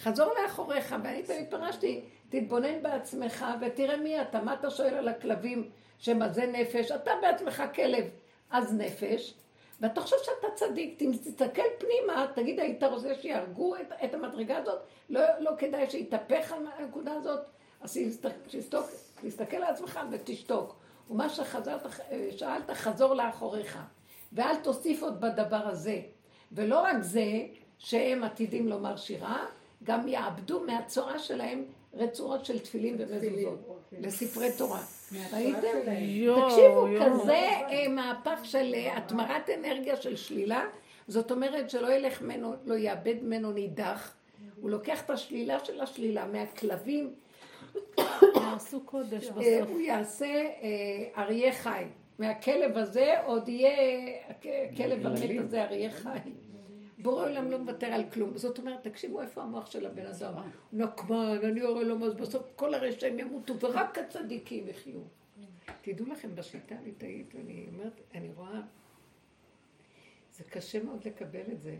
חזור לאחוריך, ואני תמיד פרשתי, תתבונן בעצמך ותראה מי אתה, מה אתה שואל על הכלבים שמה זה נפש, אתה בעצמך כלב, אז נפש, ואתה חושב שאתה צדיק, תסתכל פנימה, תגיד, היית רוצה שיהרגו את, את המדרגה הזאת? לא, לא כדאי שיתהפך על הנקודה הזאת? אז תסתוק, תסתכל על עצמך ותשתוק. ומה שחזרת, שאלת, חזור לאחוריך. ואל תוסיף עוד בדבר הזה. ולא רק זה, שהם עתידים לומר שירה, גם יעבדו מהצורה שלהם רצועות של תפילין ומזוזות, אוקיי. לספרי תורה. ראיתם? תקשיבו. כזה אה, מהפך של אה, התמרת אנרגיה של שלילה, זאת אומרת שלא ילך ממנו, לא יאבד ממנו נידח, הוא לוקח את השלילה של השלילה מהכלבים, יעשו קודש אה, בסוף. הוא יעשה אה, אריה חי. מהכלב הזה עוד יהיה, הכלב המת הזה אריה חי. בורא עולם לא מוותר על כלום. זאת אומרת, תקשיבו איפה המוח של הבן אדם. נקמן, אני הורה לו, אז בסוף כל הרשעים ימותו, ורק הצדיקים יחיו. תדעו לכם, בשיטה הליטאית, אני אומרת, אני רואה, זה קשה מאוד לקבל את זה.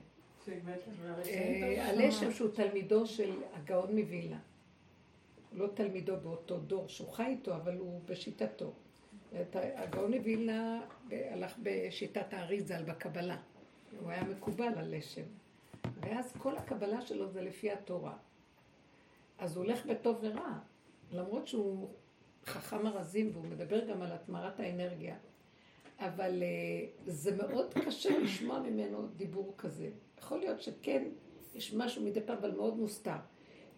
אה, הלשם שהוא תלמידו של הגאון מווילנה. לא תלמידו באותו דור, שהוא חי איתו, אבל הוא בשיטתו. הגאון מווילנה הלך בשיטת האריזל בקבלה. הוא היה מקובל על לשם. ואז כל הקבלה שלו זה לפי התורה. אז הוא הולך בטוב ורע, למרות שהוא חכם ארזים והוא מדבר גם על התמרת האנרגיה. אבל אה, זה מאוד קשה לשמוע ממנו דיבור כזה. יכול להיות שכן, יש משהו מדי פעם, אבל מאוד מוסתר.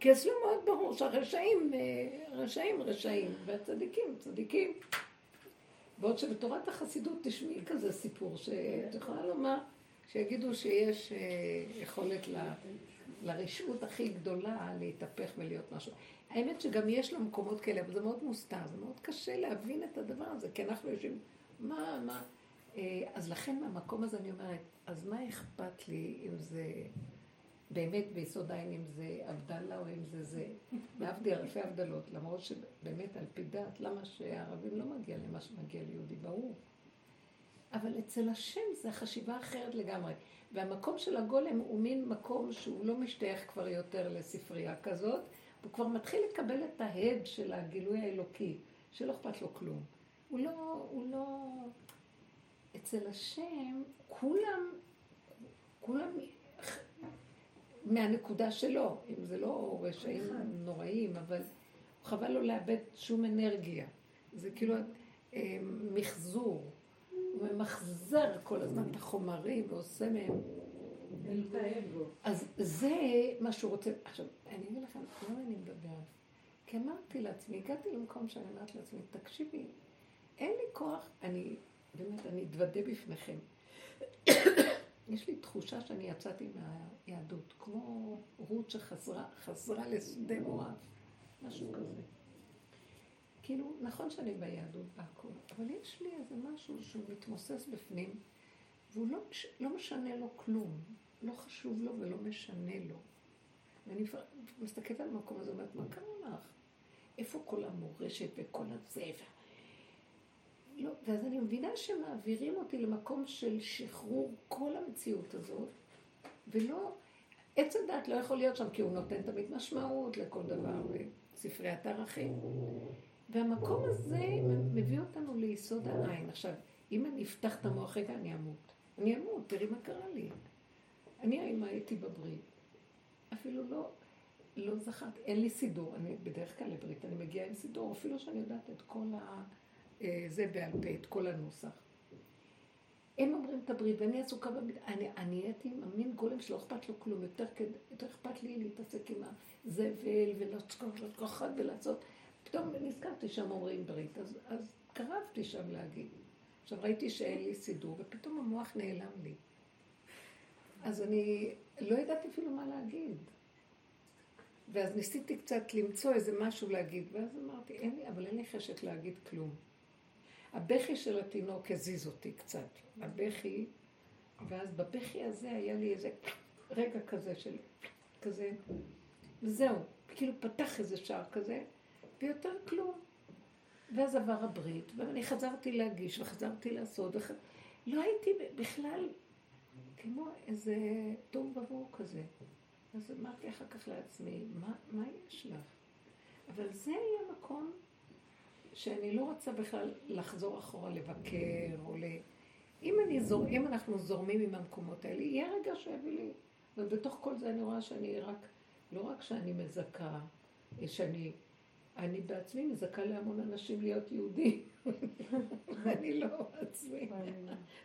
כי אצלו מאוד ברור שהרשעים, אה, רשעים רשעים, והצדיקים צדיקים. בעוד שבתורת החסידות תשמעי כזה סיפור, שאת יכולה לומר, שיגידו שיש אה, יכולת ל, לרשעות הכי גדולה להתהפך ולהיות משהו. האמת שגם יש לו מקומות כאלה, אבל זה מאוד מוסתר, זה מאוד קשה להבין את הדבר הזה, כי אנחנו יושבים, מה, מה, אה, אז לכן מהמקום הזה אני אומרת, אז מה אכפת לי אם זה באמת ביסוד העין, אם זה עבדאללה או אם זה זה, להבדיל אלפי הבדלות, למרות שבאמת על פי דת, למה שהערבים לא מגיע למה שמגיע ליהודי, ברור. אבל אצל השם זה חשיבה אחרת לגמרי. והמקום של הגולם הוא מין מקום שהוא לא משתייך כבר יותר לספרייה כזאת, הוא כבר מתחיל לקבל את ההד של הגילוי האלוקי, שלא אכפת לו כלום. הוא לא, הוא לא... אצל השם כולם, כולם מהנקודה שלו, אם זה לא רשעים נוראים, אבל חבל לו לאבד שום אנרגיה. זה כאילו אה, מחזור. הוא ממחזר כל הזמן את החומרים ועושה מהם. אז זה מה שהוא רוצה. עכשיו, אני אגיד לכם, למה אני מדברת? כי אמרתי לעצמי, הגעתי למקום שאני אומרת לעצמי, תקשיבי, אין לי כוח, אני, באמת, אני אתוודה בפניכם. יש לי תחושה שאני יצאתי מהיהדות, כמו רות שחזרה חזרה לשדה מואב, משהו כזה. כאילו, נכון שאני ביהדות והכל, אבל יש לי איזה משהו שהוא מתמוסס בפנים, והוא לא, לא משנה לו כלום, לא חשוב לו ולא משנה לו. ואני מסתכלת על המקום הזה ואומרת, מה קרה לך? איפה כל המורשת וכל הזה? לא, ואז אני מבינה שמעבירים אותי למקום של שחרור כל המציאות הזאת, ולא, עץ הדת לא יכול להיות שם כי הוא נותן תמיד משמעות לכל דבר, וספריית ערכים. והמקום הזה מביא אותנו ליסוד העין. עכשיו, אם אני אפתח את המוח רגע, אני אמות. אני אמות, תראי מה קרה לי. אני אם הייתי בברית, אפילו לא, לא זכרתי, אין לי סידור, אני בדרך כלל לברית, אני מגיעה עם סידור, אפילו שאני יודעת את כל ה... אה, זה בעל פה, את כל הנוסח. הם אומרים את הברית, ואני עסוקה בברית, אני נהייתי עם המין גולם שלא אכפת לו כלום, יותר, יותר אכפת לי להתעסק עם הזבל ככה ולעשות. פתאום נזכרתי שם אומרים ברית, אז, אז קרבתי שם להגיד. עכשיו ראיתי שאין לי סידור, ופתאום המוח נעלם לי. אז אני לא ידעתי אפילו מה להגיד. ואז ניסיתי קצת למצוא איזה משהו להגיד, ואז אמרתי, אין לי, אבל אין לי חשק להגיד כלום. הבכי של התינוק הזיז אותי קצת. הבכי, ואז בבכי הזה היה לי איזה רגע כזה של, כזה, וזהו, כאילו פתח איזה שער כזה, ויותר כלום. ואז עבר הברית, ואני חזרתי להגיש, וחזרתי לעשות, וח... לא הייתי בכלל כמו איזה תוהו ובוהו כזה. אז אמרתי אחר כך לעצמי, מה, מה יש לך? אבל זה יהיה מקום שאני לא רוצה בכלל לחזור אחורה לבקר, או ל... אם, אני זור... אם אנחנו זורמים עם המקומות האלה, יהיה רגע שיביא לי. ובתוך כל זה אני רואה שאני רק, לא רק שאני מזכה, שאני אני בעצמי מזכה להמון אנשים להיות יהודים. ואני לא עצמי.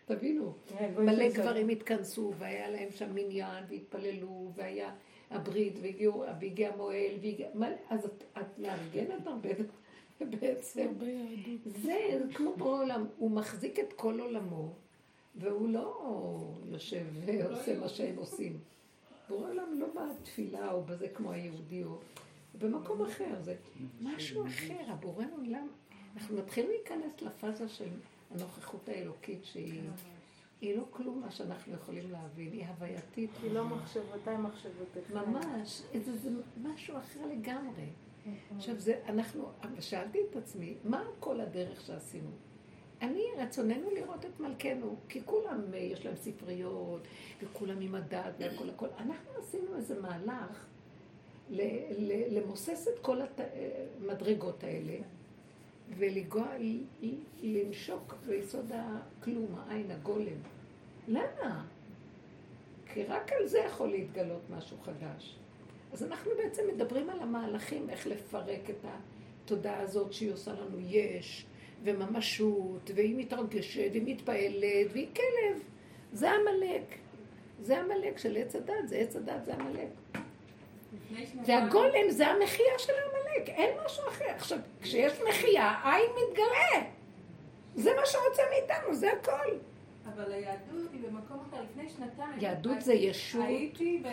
תבינו, מלא גברים התכנסו, והיה להם שם מניין, והתפללו, והיה הברית, והגיע המוהל, אז את, את מארגנת הרבה בעצם. זה כמו בעולם, הוא מחזיק את כל עולמו, והוא לא יושב ועושה מה שהם עושים. בעולם לא בתפילה או בזה כמו היהודי או... במקום אחר, זה משהו אחר, הבורא עולם, אנחנו מתחילים להיכנס לפאזה של הנוכחות האלוקית שהיא היא לא כלום מה שאנחנו יכולים להבין, היא הווייתית. היא לא מחשבותיי מחשבותיך. ממש, זה, זה משהו אחר לגמרי. עכשיו זה, אנחנו, שאלתי את עצמי, מה כל הדרך שעשינו? אני, רצוננו לראות את מלכנו, כי כולם, יש להם ספריות, וכולם עם הדת והכל הכל. אנחנו עשינו איזה מהלך למוסס את כל המדרגות האלה ולגוע, לנשוק ביסוד הכלום, העין, הגולם. למה? כי רק על זה יכול להתגלות משהו חדש. אז אנחנו בעצם מדברים על המהלכים, איך לפרק את התודעה הזאת שהיא עושה לנו יש, וממשות, והיא מתרגשת, והיא מתפעלת, והיא כלב. זה עמלק. זה עמלק של עץ הדת, זה עץ הדת, זה עמלק. והגולם זה המחייה של העמלק, אין משהו אחר. עכשיו, כשיש מחייה, עין מתגלה. זה מה שרוצה מאיתנו, זה הכל. אבל היהדות היא במקום לפני שנתיים... יהדות זה ישות. הייתי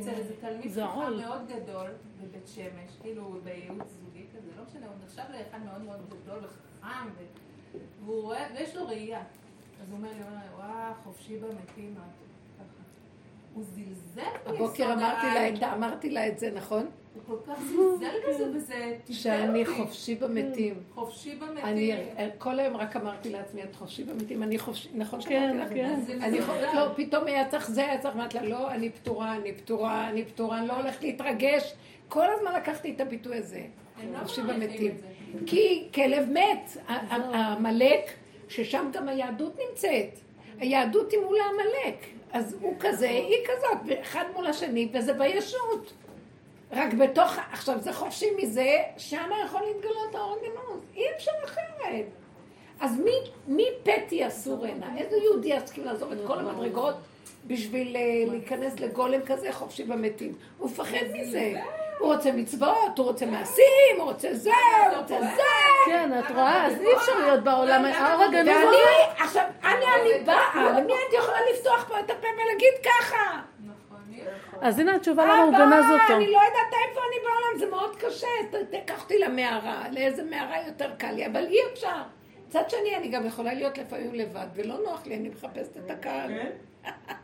אצל איזה תלמיד חכם מאוד גדול בבית שמש, כאילו בייעוץ זוגי כזה, לא משנה, הוא נחשב לאחד מאוד מאוד גדול וחכם, והוא רואה, ויש לו ראייה. אז הוא אומר לי, וואו, חופשי במתים, הוא זלזל הבוקר אמרתי לה, את, אמרתי לה את זה, נכון? הוא כל כך זלזל בזה, וזה שאני חופשי במתים. חופשי במתים. אני כל היום רק אמרתי לעצמי, את חופשי במתים, אני חופשי, נכון כן, כן. אני חופשי, לא, פתאום היה צריך זה, היה צריך, אמרתי לה, לא, אני פטורה, אני פטורה, אני פטורה, אני לא הולכת להתרגש. כל הזמן לקחתי את הביטוי הזה, לא חופשי במתים. כי כלב מת, העמלק, ששם גם היהדות נמצאת. היהדות היא מול העמלק. אז הוא כזה, היא כזאת, אחד מול השני, וזה בישות. רק בתוך, עכשיו זה חופשי מזה, שם יכול להתגלות האור הגנוז. אי אפשר אחרת. אז מי, מי פטי אסור הנה? איזה יהודי יסכים לעזוב את כל המדרגות בשביל אה, להיכנס לגולם כזה חופשי במתים? הוא מפחד מזה. הוא רוצה מצוות, הוא רוצה מעשים, הוא רוצה זה, הוא רוצה זה. כן, את רואה? אז אי אפשר להיות בעולם, האור הגנוז. ואני, עכשיו, אני, אני באה, למי הייתי יכולה לפתוח פה את הפה ולהגיד ככה? אז הנה התשובה למה הוא גנז אותו. אני לא יודעת איפה אני בעולם, זה מאוד קשה. תקח אותי למערה, לאיזה מערה יותר קל לי, אבל אי אפשר. מצד שני, אני גם יכולה להיות לפעמים לבד, ולא נוח לי, אני מחפשת את הקהל.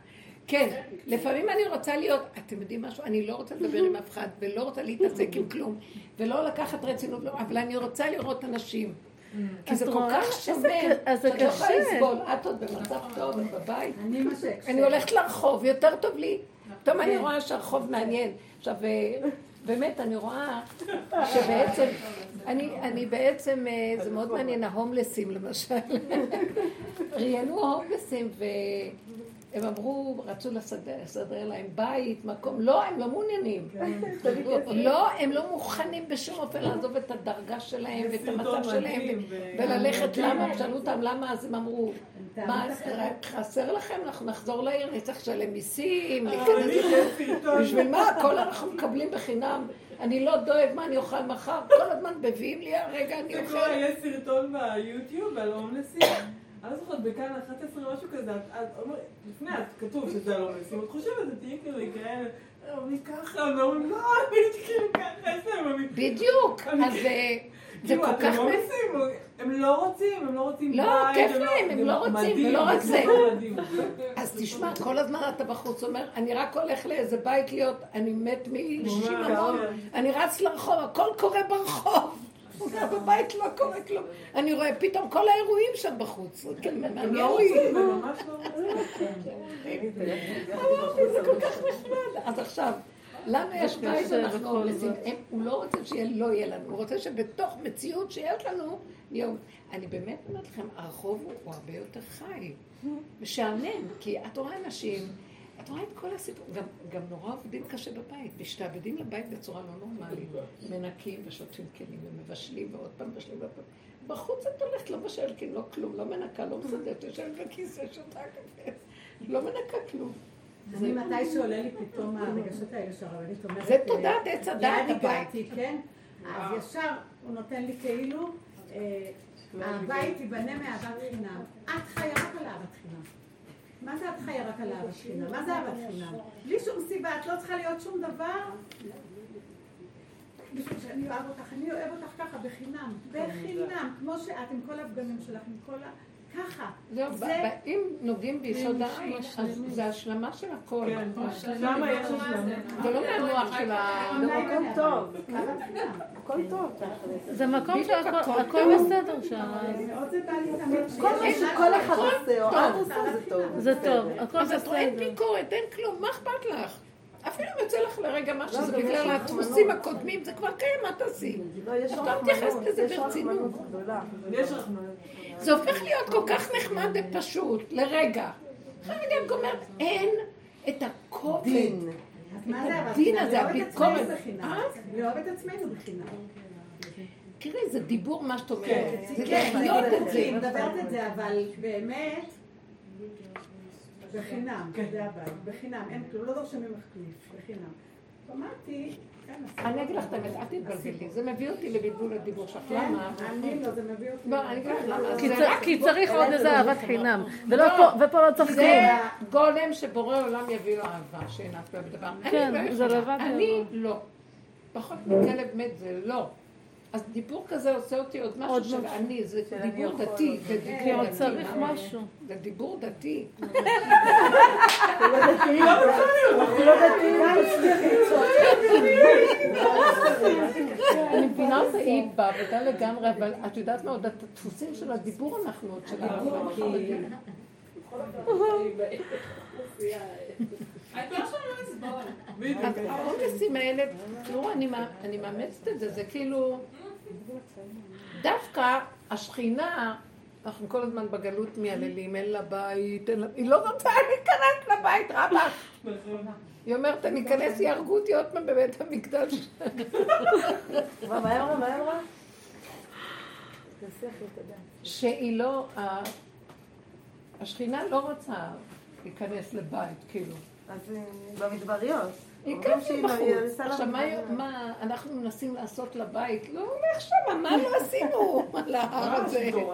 כן, לפעמים אני רוצה להיות, אתם יודעים משהו? אני לא רוצה לדבר עם אף אחד, ולא רוצה להתעסק עם כלום, ולא לקחת רצינות, לא, אבל אני רוצה לראות אנשים. כי זה כל כך שווה, אז זה שאת לא יכולה. לסבול, את עוד במצב טוב, את בבית. אני הולכת לרחוב, יותר טוב לי. פתאום אני רואה שהרחוב מעניין. עכשיו, אה, באמת, אני רואה שבעצם, אני, אני בעצם, אה, זה מאוד מעניין, ההומלסים למשל. ראיינו ההומלסים והם אמרו, רצו לסדר, להם בית, מקום, לא, הם לא מעוניינים. לא, הם לא מוכנים בשום אופן לעזוב את הדרגה שלהם ואת המצב שלהם וללכת למה, שאלו אותם למה, אז הם אמרו, מה, רק חסר לכם, אנחנו נחזור לעיר, נצטרך לשלם מיסים, להיכנס בשביל מה, הכל אנחנו מקבלים בחינם. אני לא דואג מה אני אוכל מחר, כל הזמן מביאים לי, רגע אני זה אוכל. כבר יש סרטון ביוטיוב על הומלסים, אני לא זוכרת, בכאן 11 משהו כזה, לפני, את- כתוב שזה לא מנסים, את חושבת, תהיי כאילו, היא כאלה, אני ככה, ואומרים, לא, אני כאילו ככה, יש להם. בדיוק. אז אה, זה כאילו, כל כך... לא הם לא רוצים, הם לא רוצים לא, בית, כיף הם להם, הם לא רוצים, ולא רק זה. אז תשמע, כל הזמן אתה בחוץ אומר, אני רק הולך לאיזה בית להיות, אני מת משיממון, אני רץ לרחוב, הכל קורה ברחוב. הוא גר בבית לא קורה כלום. אני רואה פתאום כל האירועים שם בחוץ. כן, הם לא לי. רוצים, הם ממש לא רוצים. אמרתי, זה כל כך נחמד. אז עכשיו, לנו יש בית אנחנו עושים, הוא לא רוצה שלא יהיה לנו, הוא רוצה שבתוך מציאות שיש לנו, נהיה... אני באמת אומרת לכם, הרחוב הוא הרבה יותר חי, משעמם, כי את רואה אנשים, את רואה את כל הסיפור, גם, גם נורא עובדים קשה בבית, משתעבדים לבית בצורה לא נורמלית, מנקים ושוטפים כלים ומבשלים ועוד פעם מבשלים ועוד פעם. בחוץ את הולכת, לא מבשלת, לא כלום, לא מנקה, לא מסדרת, יושבת בכיסא, שותה קפה, לא מנקה כלום. אני מתי שעולה לי פתאום הרגשות האלה שהרבנית אומרת... זה תודעת עץ הדעת הבית. כן? אז ישר הוא נותן לי כאילו, אה, הבית ייבנה מאהבת חינם. את חיה רק על אהבת חינם. מה זה את חיה רק על אהבת חינם? מה זה אהבת חינם? בלי שום סיבה, את לא צריכה להיות שום דבר. בשביל שאני אוהב אותך, אני אוהב אותך ככה, בחינם. בחינם, כמו שאת, עם כל הפגמים שלך, עם כל ה... ככה. זהו, זה- ב- ב- אם נוגעים ביסוד העין, אז זה השלמה של הכל. כן, שם יש השלמה. זה לא מהמוח של ה... זה מקום טוב. הכל טוב. זה מקום שהכל. בסדר שם. כל מה שכל אחד עושה, או את עושה, זה טוב. זה טוב, הכל רואה, אין בסדר. ביקורת, אין כלום, מה אכפת לך? אפילו אם יוצא לך לרגע משהו, לא, זה יש בגלל. הדפוסים הקודמים, זה כבר קיים, מה תעשי? לא, את לא מתייחסת רחמנות, לזה ברצינות. זה הופך להיות כל כך נחמד ופשוט, לרגע. אחרי רגע את אומרת, אין את הכובד. הדין חינם? הזה, הביקורת. אה? לאהוב את עצמנו בחינם. תראי, זה דיבור מה שאת אומרת. כן. זה כן, לחיות אני את זה. אני מדברת את זה, אבל באמת, בחינם, כן. זה הבעיה, בחינם, אין כלום, לא דורשים ממך כלום, בחינם. אמרתי, אני אגיד לך את האמת, אל תתבלבלי, זה מביא אותי לבלבול הדיבור שלך, למה? אני לא, זה מביא אותי. לא, אני אגיד לך למה. כי זה צריך עוד איזה אהבת חינם. לא. פה- ופה לא צריך זה כלום. גולם שבורא עולם יביא לו אהבה, שאין אף פעם בדבר. כן, לא זה. לבד אני. לא. פחות מכלב מת זה לא. אז דיבור כזה עושה אותי עוד משהו עוד של משהו. אני, זה דיבור דתי. זה. דיבור עוד דתי. צריך משהו. זה דיבור דתי. אני מבינה אותה, היא בעבודה לגמרי, אבל את יודעת מה, עוד הדפוסים של הדיבור אנחנו עוד של אסבול. אז העומסים האלה, תראו, אני מאמצת את זה, זה כאילו, דווקא השכינה, אנחנו כל הזמן בגלות מייללים, אין לה בית, אין לה... היא לא רוצה להיכנס לבית, רבאק. היא אומרת, אני אכנס, יהרגו אותי עוד פעם בבית המקדש. מה, מה היא אמרה? מה היא אמרה? שהיא לא, השכינה לא רוצה להיכנס לבית, כאילו. אז אה, במדבריות. היא לא- בחוץ. היא עכשיו, מה- אנחנו מנסים לעשות לבית? לא הולך שם, מה לא עשינו על ההר הזה? היא לא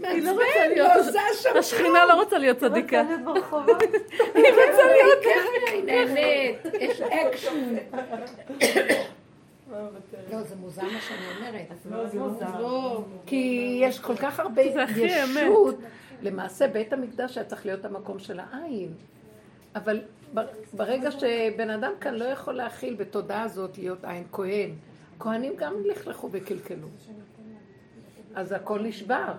מעצבן, רוצה להיות- לא עושה שם השכינה לא רוצה להיות צדיקה. רוצה להיות ברחובות. היא רוצה להיות כיף, היא נהנית, יש אקשן. לא, זה מוזר מה שאני אומרת. לא, זה לא מוזר. לא, כי יש כל כך הרבה ישות. למעשה, בית המקדש היה צריך להיות המקום של האין. אבל ברגע שבן אדם כאן לא יכול להכיל בתודעה הזאת להיות אין כהן, כהנים גם לכלכו וקלקלו. אז הכל נשבר.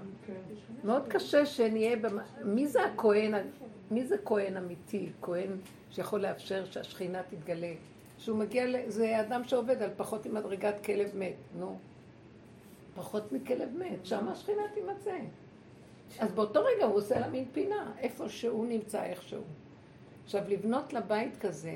מאוד קשה שנהיה. מי זה הכהן, מי זה כהן אמיתי? כהן שיכול לאפשר שהשכינה תתגלה. שהוא מגיע, ל... זה אדם שעובד על פחות ממדרגת כלב מת, נו. פחות מכלב מת, שם השכינה תימצא. אז באותו רגע הוא עושה לה מין פינה, איפה שהוא נמצא איכשהו. עכשיו, לבנות לבית כזה,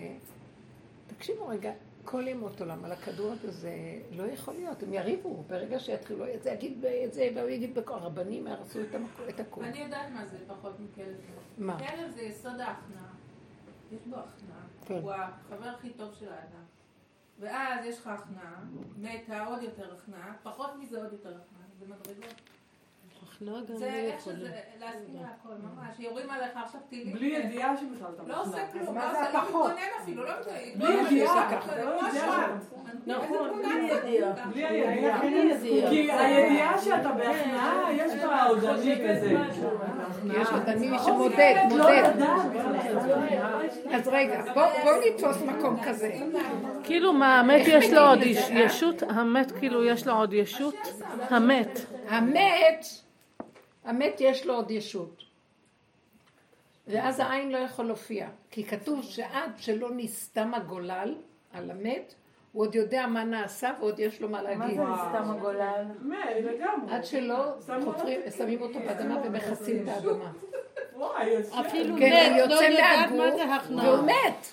תקשיבו רגע, כל ימות עולם על הכדור הזה לא יכול להיות, הם יריבו, ברגע שיתחילו, זה יגיד את זה, והוא יגיד בכל, הרבנים הרסו את, המקו, את הכול. אני יודעת מה זה פחות מכלב. מה? כלב זה יסוד ההכנעה. יש בו הכנעה. כן. הוא החבר הכי טוב של האדם. ואז יש לך הכנעה, מתה עוד יותר הכנעה, פחות מזה עוד יותר הכנעה, זה מדרגות. הכנעה גם זה לא איך יכולה. שזה, להסכים להכל, ממש. יורים עליך עכשיו טילים. בלי ידיעה שבכלל אתה לא עושה. כלום, לא זה עושה, לא? מתגונן אפילו, לא מתגונן. בלי לא ידיעה, אתה לא יודע. נכון, בלי ידיעה. בלי ידיעה. כי הידיעה שאתה בהכנעה, יש בה עודני כזה. יש אני לא שמודד, לא מודד. אז רגע, בואו בוא נתפוס מקום כזה. כאילו מה, המת יש לו עוד יש- ישות? המת כאילו יש לו עוד ישות? המת. המת, המת יש לו עוד ישות. ואז העין לא יכול להופיע. כי כתוב שעד שלא נסתם הגולל על המת, הוא עוד יודע מה נעשה ועוד יש לו מה להגיד. סתם הגולל? מת, לגמרי. עד שלא שמים אותו באדמה ומכסים את האדמה. אפילו כן, הוא מת, לא יודעת מה זה והוא הכנעה. מת.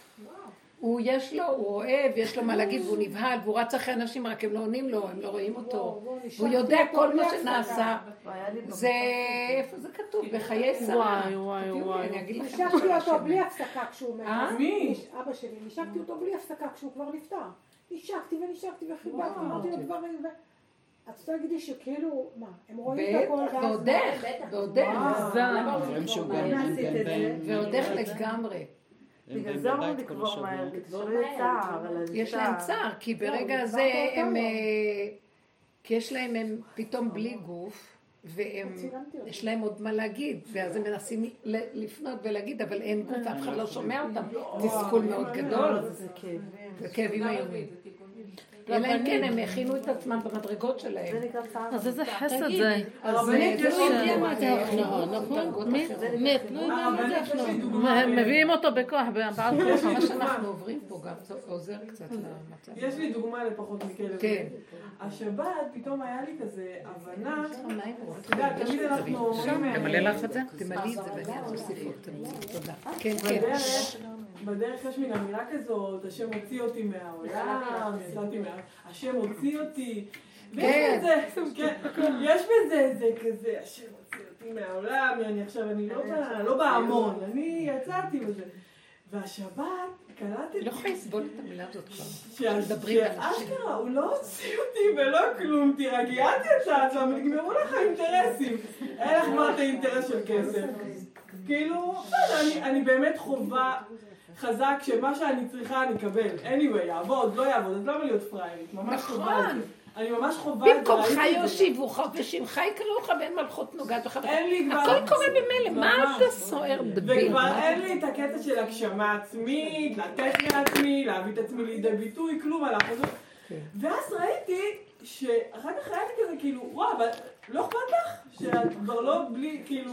הוא יש לו, הוא אוהב, יש לו מה להגיד, והוא נבהל, והוא רץ אחרי אנשים, רק הם לא עונים לו, הם לא רואים אותו. והוא יודע כל מה שנעשה. זה, איפה זה כתוב? בחיי שרה. וואי, וואי, וואי. אני אגיד לכם משהו על אותו. בלי הפסקה כשהוא מת. אה? מי? אבא שלי, נשקתי אותו בלי הפסקה כשהוא כבר נפטר. נשקתי ונשקתי וחיבקתי, אמרתי לו דברים ו... את רוצה להגיד לי שכאילו, מה, הם רואים את הכל ואז... ועוד איך, ועוד איך, ועוד איך לגמרי. בגלל זה אמרו לקבור. מהר, כדי שלא יהיה צער על האישה. יש להם צער, כי ברגע הוא הזה הם... לא. אה, כי יש להם, הם פתאום בלי גוף, והם. יש להם עוד מה להגיד, ואז הם מנסים לפנות ולהגיד, אבל אין גוף, אף אחד לא שומע אותם. תסכול מאוד גדול, זה כאבים. וכאבים איומים. אלא אם כן, הם הכינו את עצמם במדרגות שלהם. אז איזה חסד זה. אז הרבנית, יש לא זה הכנעה, נכון? מת, לא יודע מה זה הכנעה. מביאים אותו בכוח, בעל כוח. מה. שאנחנו עוברים פה גם עוזר קצת למצב. יש לי דוגמה לפחות מכלב. כן. השבת פתאום היה לי כזה הבנה, מה הם רוצים? אתה יודע, תמיד אנחנו אומרים... אה, תמלא לך את זה? תמלאי את זה ואני אוסיף עוד. תודה. כן, כן. בדרך, יש מין אמירה כזאת, השם הוציא אותי מהעולם, יצאתי מה... השם הוציא אותי. כן. כן, יש בזה איזה כזה, השם הוציא אותי מהעולם, אני עכשיו, אני לא לא בהמון, אני יצאתי וזה. והשבת, קלטתי... לא יכולה לסבול את המילה הזאת כבר. מדברים על. שאשכרה, הוא לא הוציא אותי ולא כלום, תירגעי, את יצאת נגמרו לך האינטרסים. אין לך כבר את האינטרס של כסף. כאילו, בסדר, אני- אני באמת חובה חזק שמה שאני צריכה אני אקבל. anyway, יעבוד, לא יעבוד, אז למה להיות פראיירית? ממש נכון. חובה את זה. אני ממש חובה את זה, במקומך. יושיבוך ושמך יקראו לך ואין מלכות נוגעת בך. אין לי כבר... הכל קורה במילא, מה. אתה סוער דביל? וכבר? אין לי את הקטע של הגשמה עצמית, לתת מעצמי, להביא את עצמי לידי ביטוי, כלום על החוזר. כן. ואז ראיתי שאחר כך היה לי כזה כאילו, וואו, לא אכפת לך? שאת כבר לא בלי, כאילו,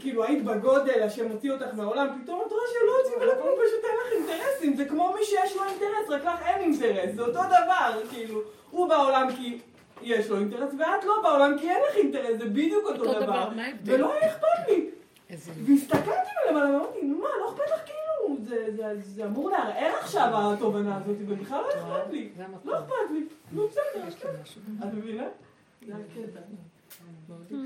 כאילו היית בגודל, השם הוציא אותך מהעולם, פתאום את רואה שלא הוציאו ולא כלום, פשוט אין לך אינטרסים, זה כמו מי שיש לו אינטרס, רק לך אין אינטרס, זה אותו דבר, כאילו, הוא בעולם כי יש לו אינטרס, ואת לא בעולם כי אין לך אינטרס, זה בדיוק אותו אותו דבר, דבר? ולא היה אכפת לי. והסתכלתי מלמעלה ואמרתי, נו מה, לא אכפת לך כאילו, זה, זה, זה אמור לערער עכשיו התובנה הזאת, ובכלל לא אכפת לי. לא אכפת לי, נו בסדר. משהו. את מבינה?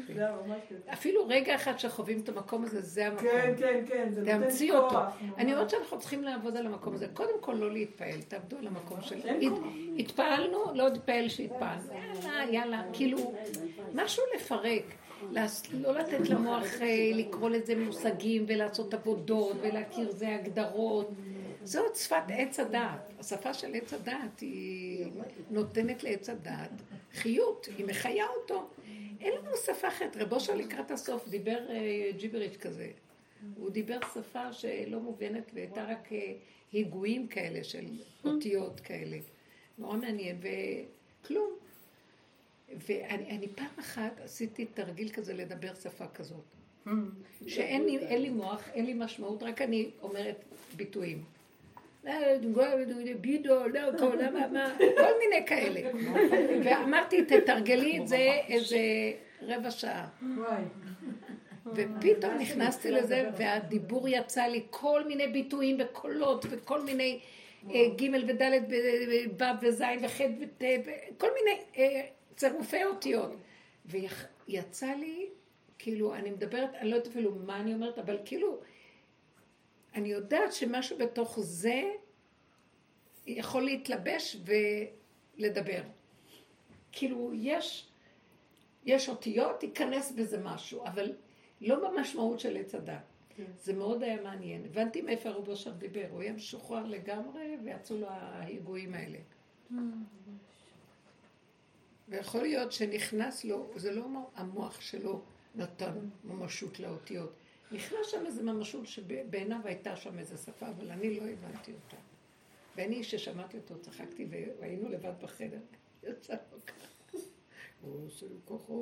היה ממש קטע. אפילו רגע אחד שחווים את המקום הזה, זה המקום. כן, כן, כן, זה נותן תאמצי כוח. אותו. ממש. אני אומרת שאנחנו צריכים לעבוד על המקום הזה. קודם כל לא להתפעל, תעבדו על המקום של... התפעלנו, לא התפעל שהתפעלנו. יאללה, יאללה, כאילו, משהו לפרק. לא לתת למוח אה, לקרוא לזה מושגים ולעשות עבודות ולהכיר זה הגדרות. זאת שפת עץ הדעת. השפה של עץ הדעת היא נותנת לעץ הדעת חיות, היא מחיה אותו. אין לנו שפה אחרת. רב אושר לקראת הסוף דיבר אה, ג'יבריץ' כזה. הוא דיבר שפה שלא מובנת והייתה רק אה, היגויים כאלה של אותיות כאלה. נורא מעניין, וכלום. ואני אני פעם אחת עשיתי תרגיל כזה לדבר שפה כזאת. שאין לי, לי מוח, אין לי משמעות, רק אני אומרת ביטויים. בידו, לא, כל, כל מיני כאלה. ואמרתי, תתרגלי את זה איזה רבע שעה. ופתאום נכנסתי לזה, והדיבור יצא לי כל מיני ביטויים וקולות וכל מיני אה, ג' וד' וו' וז' וח' וט' וכל מיני אה, צירופי אותיות. ויצא לי, כאילו, אני מדברת, אני לא יודעת אפילו מה אני אומרת, אבל כאילו, אני יודעת שמשהו בתוך זה יכול להתלבש ולדבר. כאילו, יש... יש אותיות, ייכנס בזה משהו, אבל לא במשמעות של עץ הדת. זה מאוד היה מעניין. הבנתי מאיפה הרב אושר דיבר, הוא היה משוחרר לגמרי, ויצאו לו ההיגויים האלה. ויכול להיות שנכנס לו, זה לא המוח שלו נתן ממשות לאותיות. נכנס שם איזה ממשות שבעיניו הייתה שם איזה שפה, אבל אני לא הבנתי אותה. ואני, כששמעתי אותו, צחקתי, והיינו לבד בחדר. יצא לו ככה. הוא עושה ככה.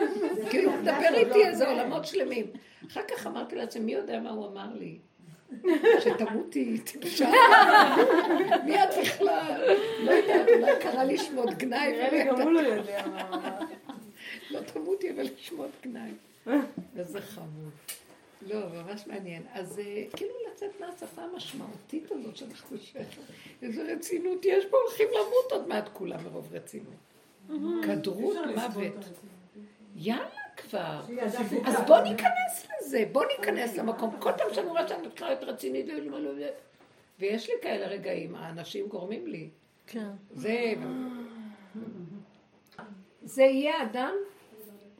כאילו, הוא מדבר איתי איזה עולמות שלמים. אחר כך אמרתי לעצמי, מי יודע מה הוא אמר לי? שתמותי, טיפשה. מי את בכלל? לא יודעת, אולי קרא לי שמות גנאי. נראה לי גם הוא לא יודע מה אמר. לא תמותי, אבל שמות גנאי. איזה חמוד. לא, ממש מעניין. אז אה, כאילו לצאת מהשפה המשמעותית הזאת שאנחנו שייכים. איזה רצינות יש פה, הולכים למות עוד מעט כולם מרוב רצינות. כדרות מוות. יאללה כבר. אז בוא ניכנס לזה, בוא ניכנס למקום. כל פעם שאני רואה שאני מתחילה רצינית, ויש לי כאלה רגעים, האנשים גורמים לי. כן. זה... זה יהיה אדם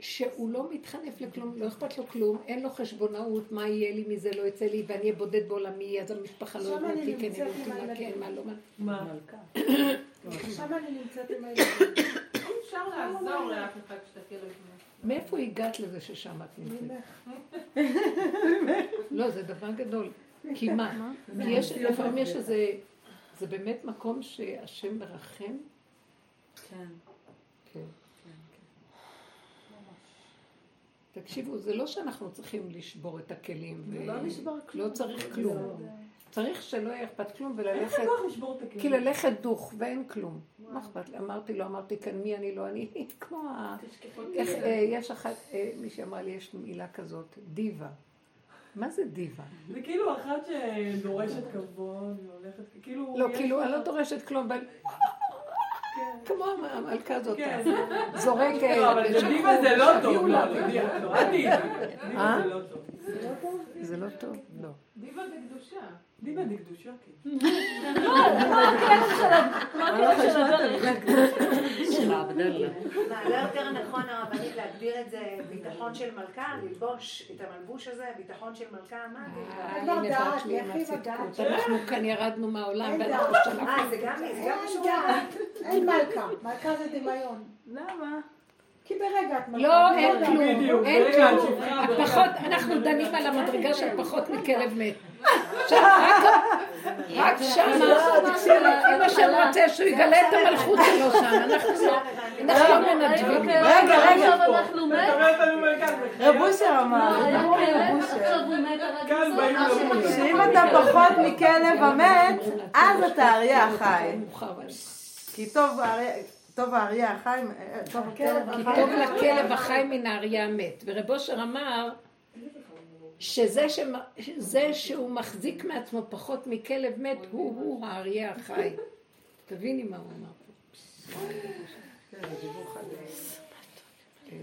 שהוא לא מתחנף לכלום, לא אכפת לו כלום, אין לו חשבונאות, מה יהיה לי מזה, לא יצא לי, ואני אהיה בודד בעולמי, אז המשפחה לא יודעת אותי, כן, יראו אותי, מה כן, מה לא, מה. שם אני נמצאת עם הילדים. אפשר לעזור לאף אחד שתכיר את זה. מאיפה הגעת לזה ששם את נמצאת? לא, זה דבר גדול. כי מה? כי יש, לפעמים יש איזה, זה באמת מקום שהשם מרחם. כן. כן. תקשיבו, זה לא שאנחנו צריכים לשבור את הכלים. ו... לא נשבר כלום. לא צריך כלום. צריך שלא יהיה אכפת כלום וללכת, אין כוח לשבור את הכלים. כי ללכת דוך ואין כלום. מה אכפת לי? אמרתי לו, אמרתי כאן, מי אני לא אני, כמו ה... איך, אה, יש אחת, אה, מישהי אמרה לי, יש מילה כזאת, דיבה. מה זה דיבה? זה כאילו אחת שדורשת כבוד והולכת, כאילו... לא, כאילו, אני לא דורשת כלום, אבל. כמו המלכה הזאת, כן. זורקת. לא, אבל זה דיבה זה לא טוב, לא, דיבה, לא, תהיי דיבה. אה? דיבה זה לא טוב. זה לא טוב? לא. דיבה בקדושה. דיבה דקדושה, כן. מה, לא יותר נכון הרבנית להגדיר את זה ביטחון של מלכה? ללבוש את המלבוש הזה, ביטחון של מלכה? מה אה, זה? הנה דעת, בת לי. הצדקות. אנחנו כאן ירדנו מהעולם אין ואנחנו דעת. שלחנו. אה, זה גם זה גם קשור דעת. אין מלכה, מלכה זה דמיון. למה? כי ברגע את מלכה. לא, אין. כלום, אין כלום. הפחות, אנחנו דנים על המדרגה של פחות מכלב מת. רק- רק שמה, אם השם רוצה שהוא יגלה את המלכות שלו שם, אנחנו לא- אנחנו לא מנדבים. רגע, רגע. רב אושר אמר, כן, למות. שאם אתה פחות מכלב המת, אז אתה אריה החי. כי טוב האריה- טוב האריה החי, אה, טוב הכלב כי החי. טוב לכלב החי מן האריה המת. ורב אושר אמר שזה זה שהוא מחזיק מעצמו פחות מכלב מת, הוא-הוא האריה החי. תביני מה הוא אמר פה. אה,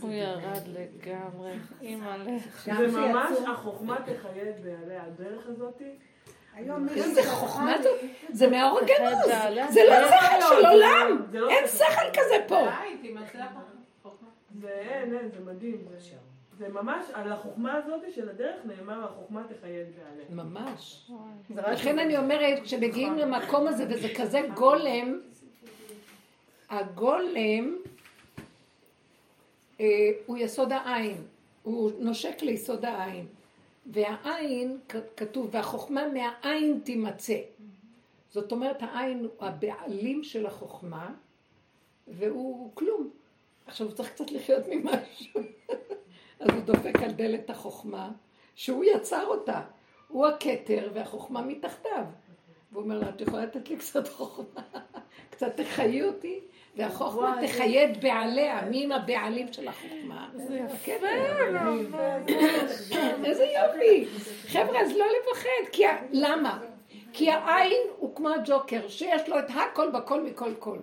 הוא ירד לגמרי, אימא'לה. זה ממש החוכמה תחיה בעלי הדרך הזאתי. איזה שלחה חוכמה זאת? זה מהאור הגנוז. בעלה. זה לא שכל של עולם. זה לא אין שכל. כזה פה. זה אין, אין, זה מדהים. זה- זה ממש, על החוכמה הזאת של הדרך נאמר, החוכמה תחיה בעליה. ממש. לכן אני אומרת, כשמגיעים למקום הזה וזה כזה גולם, הגולם אה, הוא יסוד העין, הוא נושק ליסוד העין. והעין, כתוב, והחוכמה מהעין תימצא. זאת אומרת, העין הוא הבעלים של החוכמה, והוא כלום. עכשיו הוא צריך קצת לחיות ממשהו. אז הוא דופק על דלת החוכמה, שהוא יצר אותה. הוא הכתר והחוכמה מתחתיו. והוא אומר לה, את יכולה לתת לי קצת חוכמה? קצת תחיי אותי? והחוכמה תחיה את בעליה. מי עם הבעלים של החוכמה? זה יפה. איזה יופי. חבר'ה, אז לא לפחד. למה? כי האין הוא כמו הג'וקר, שיש לו את הכל בכל מכל כל.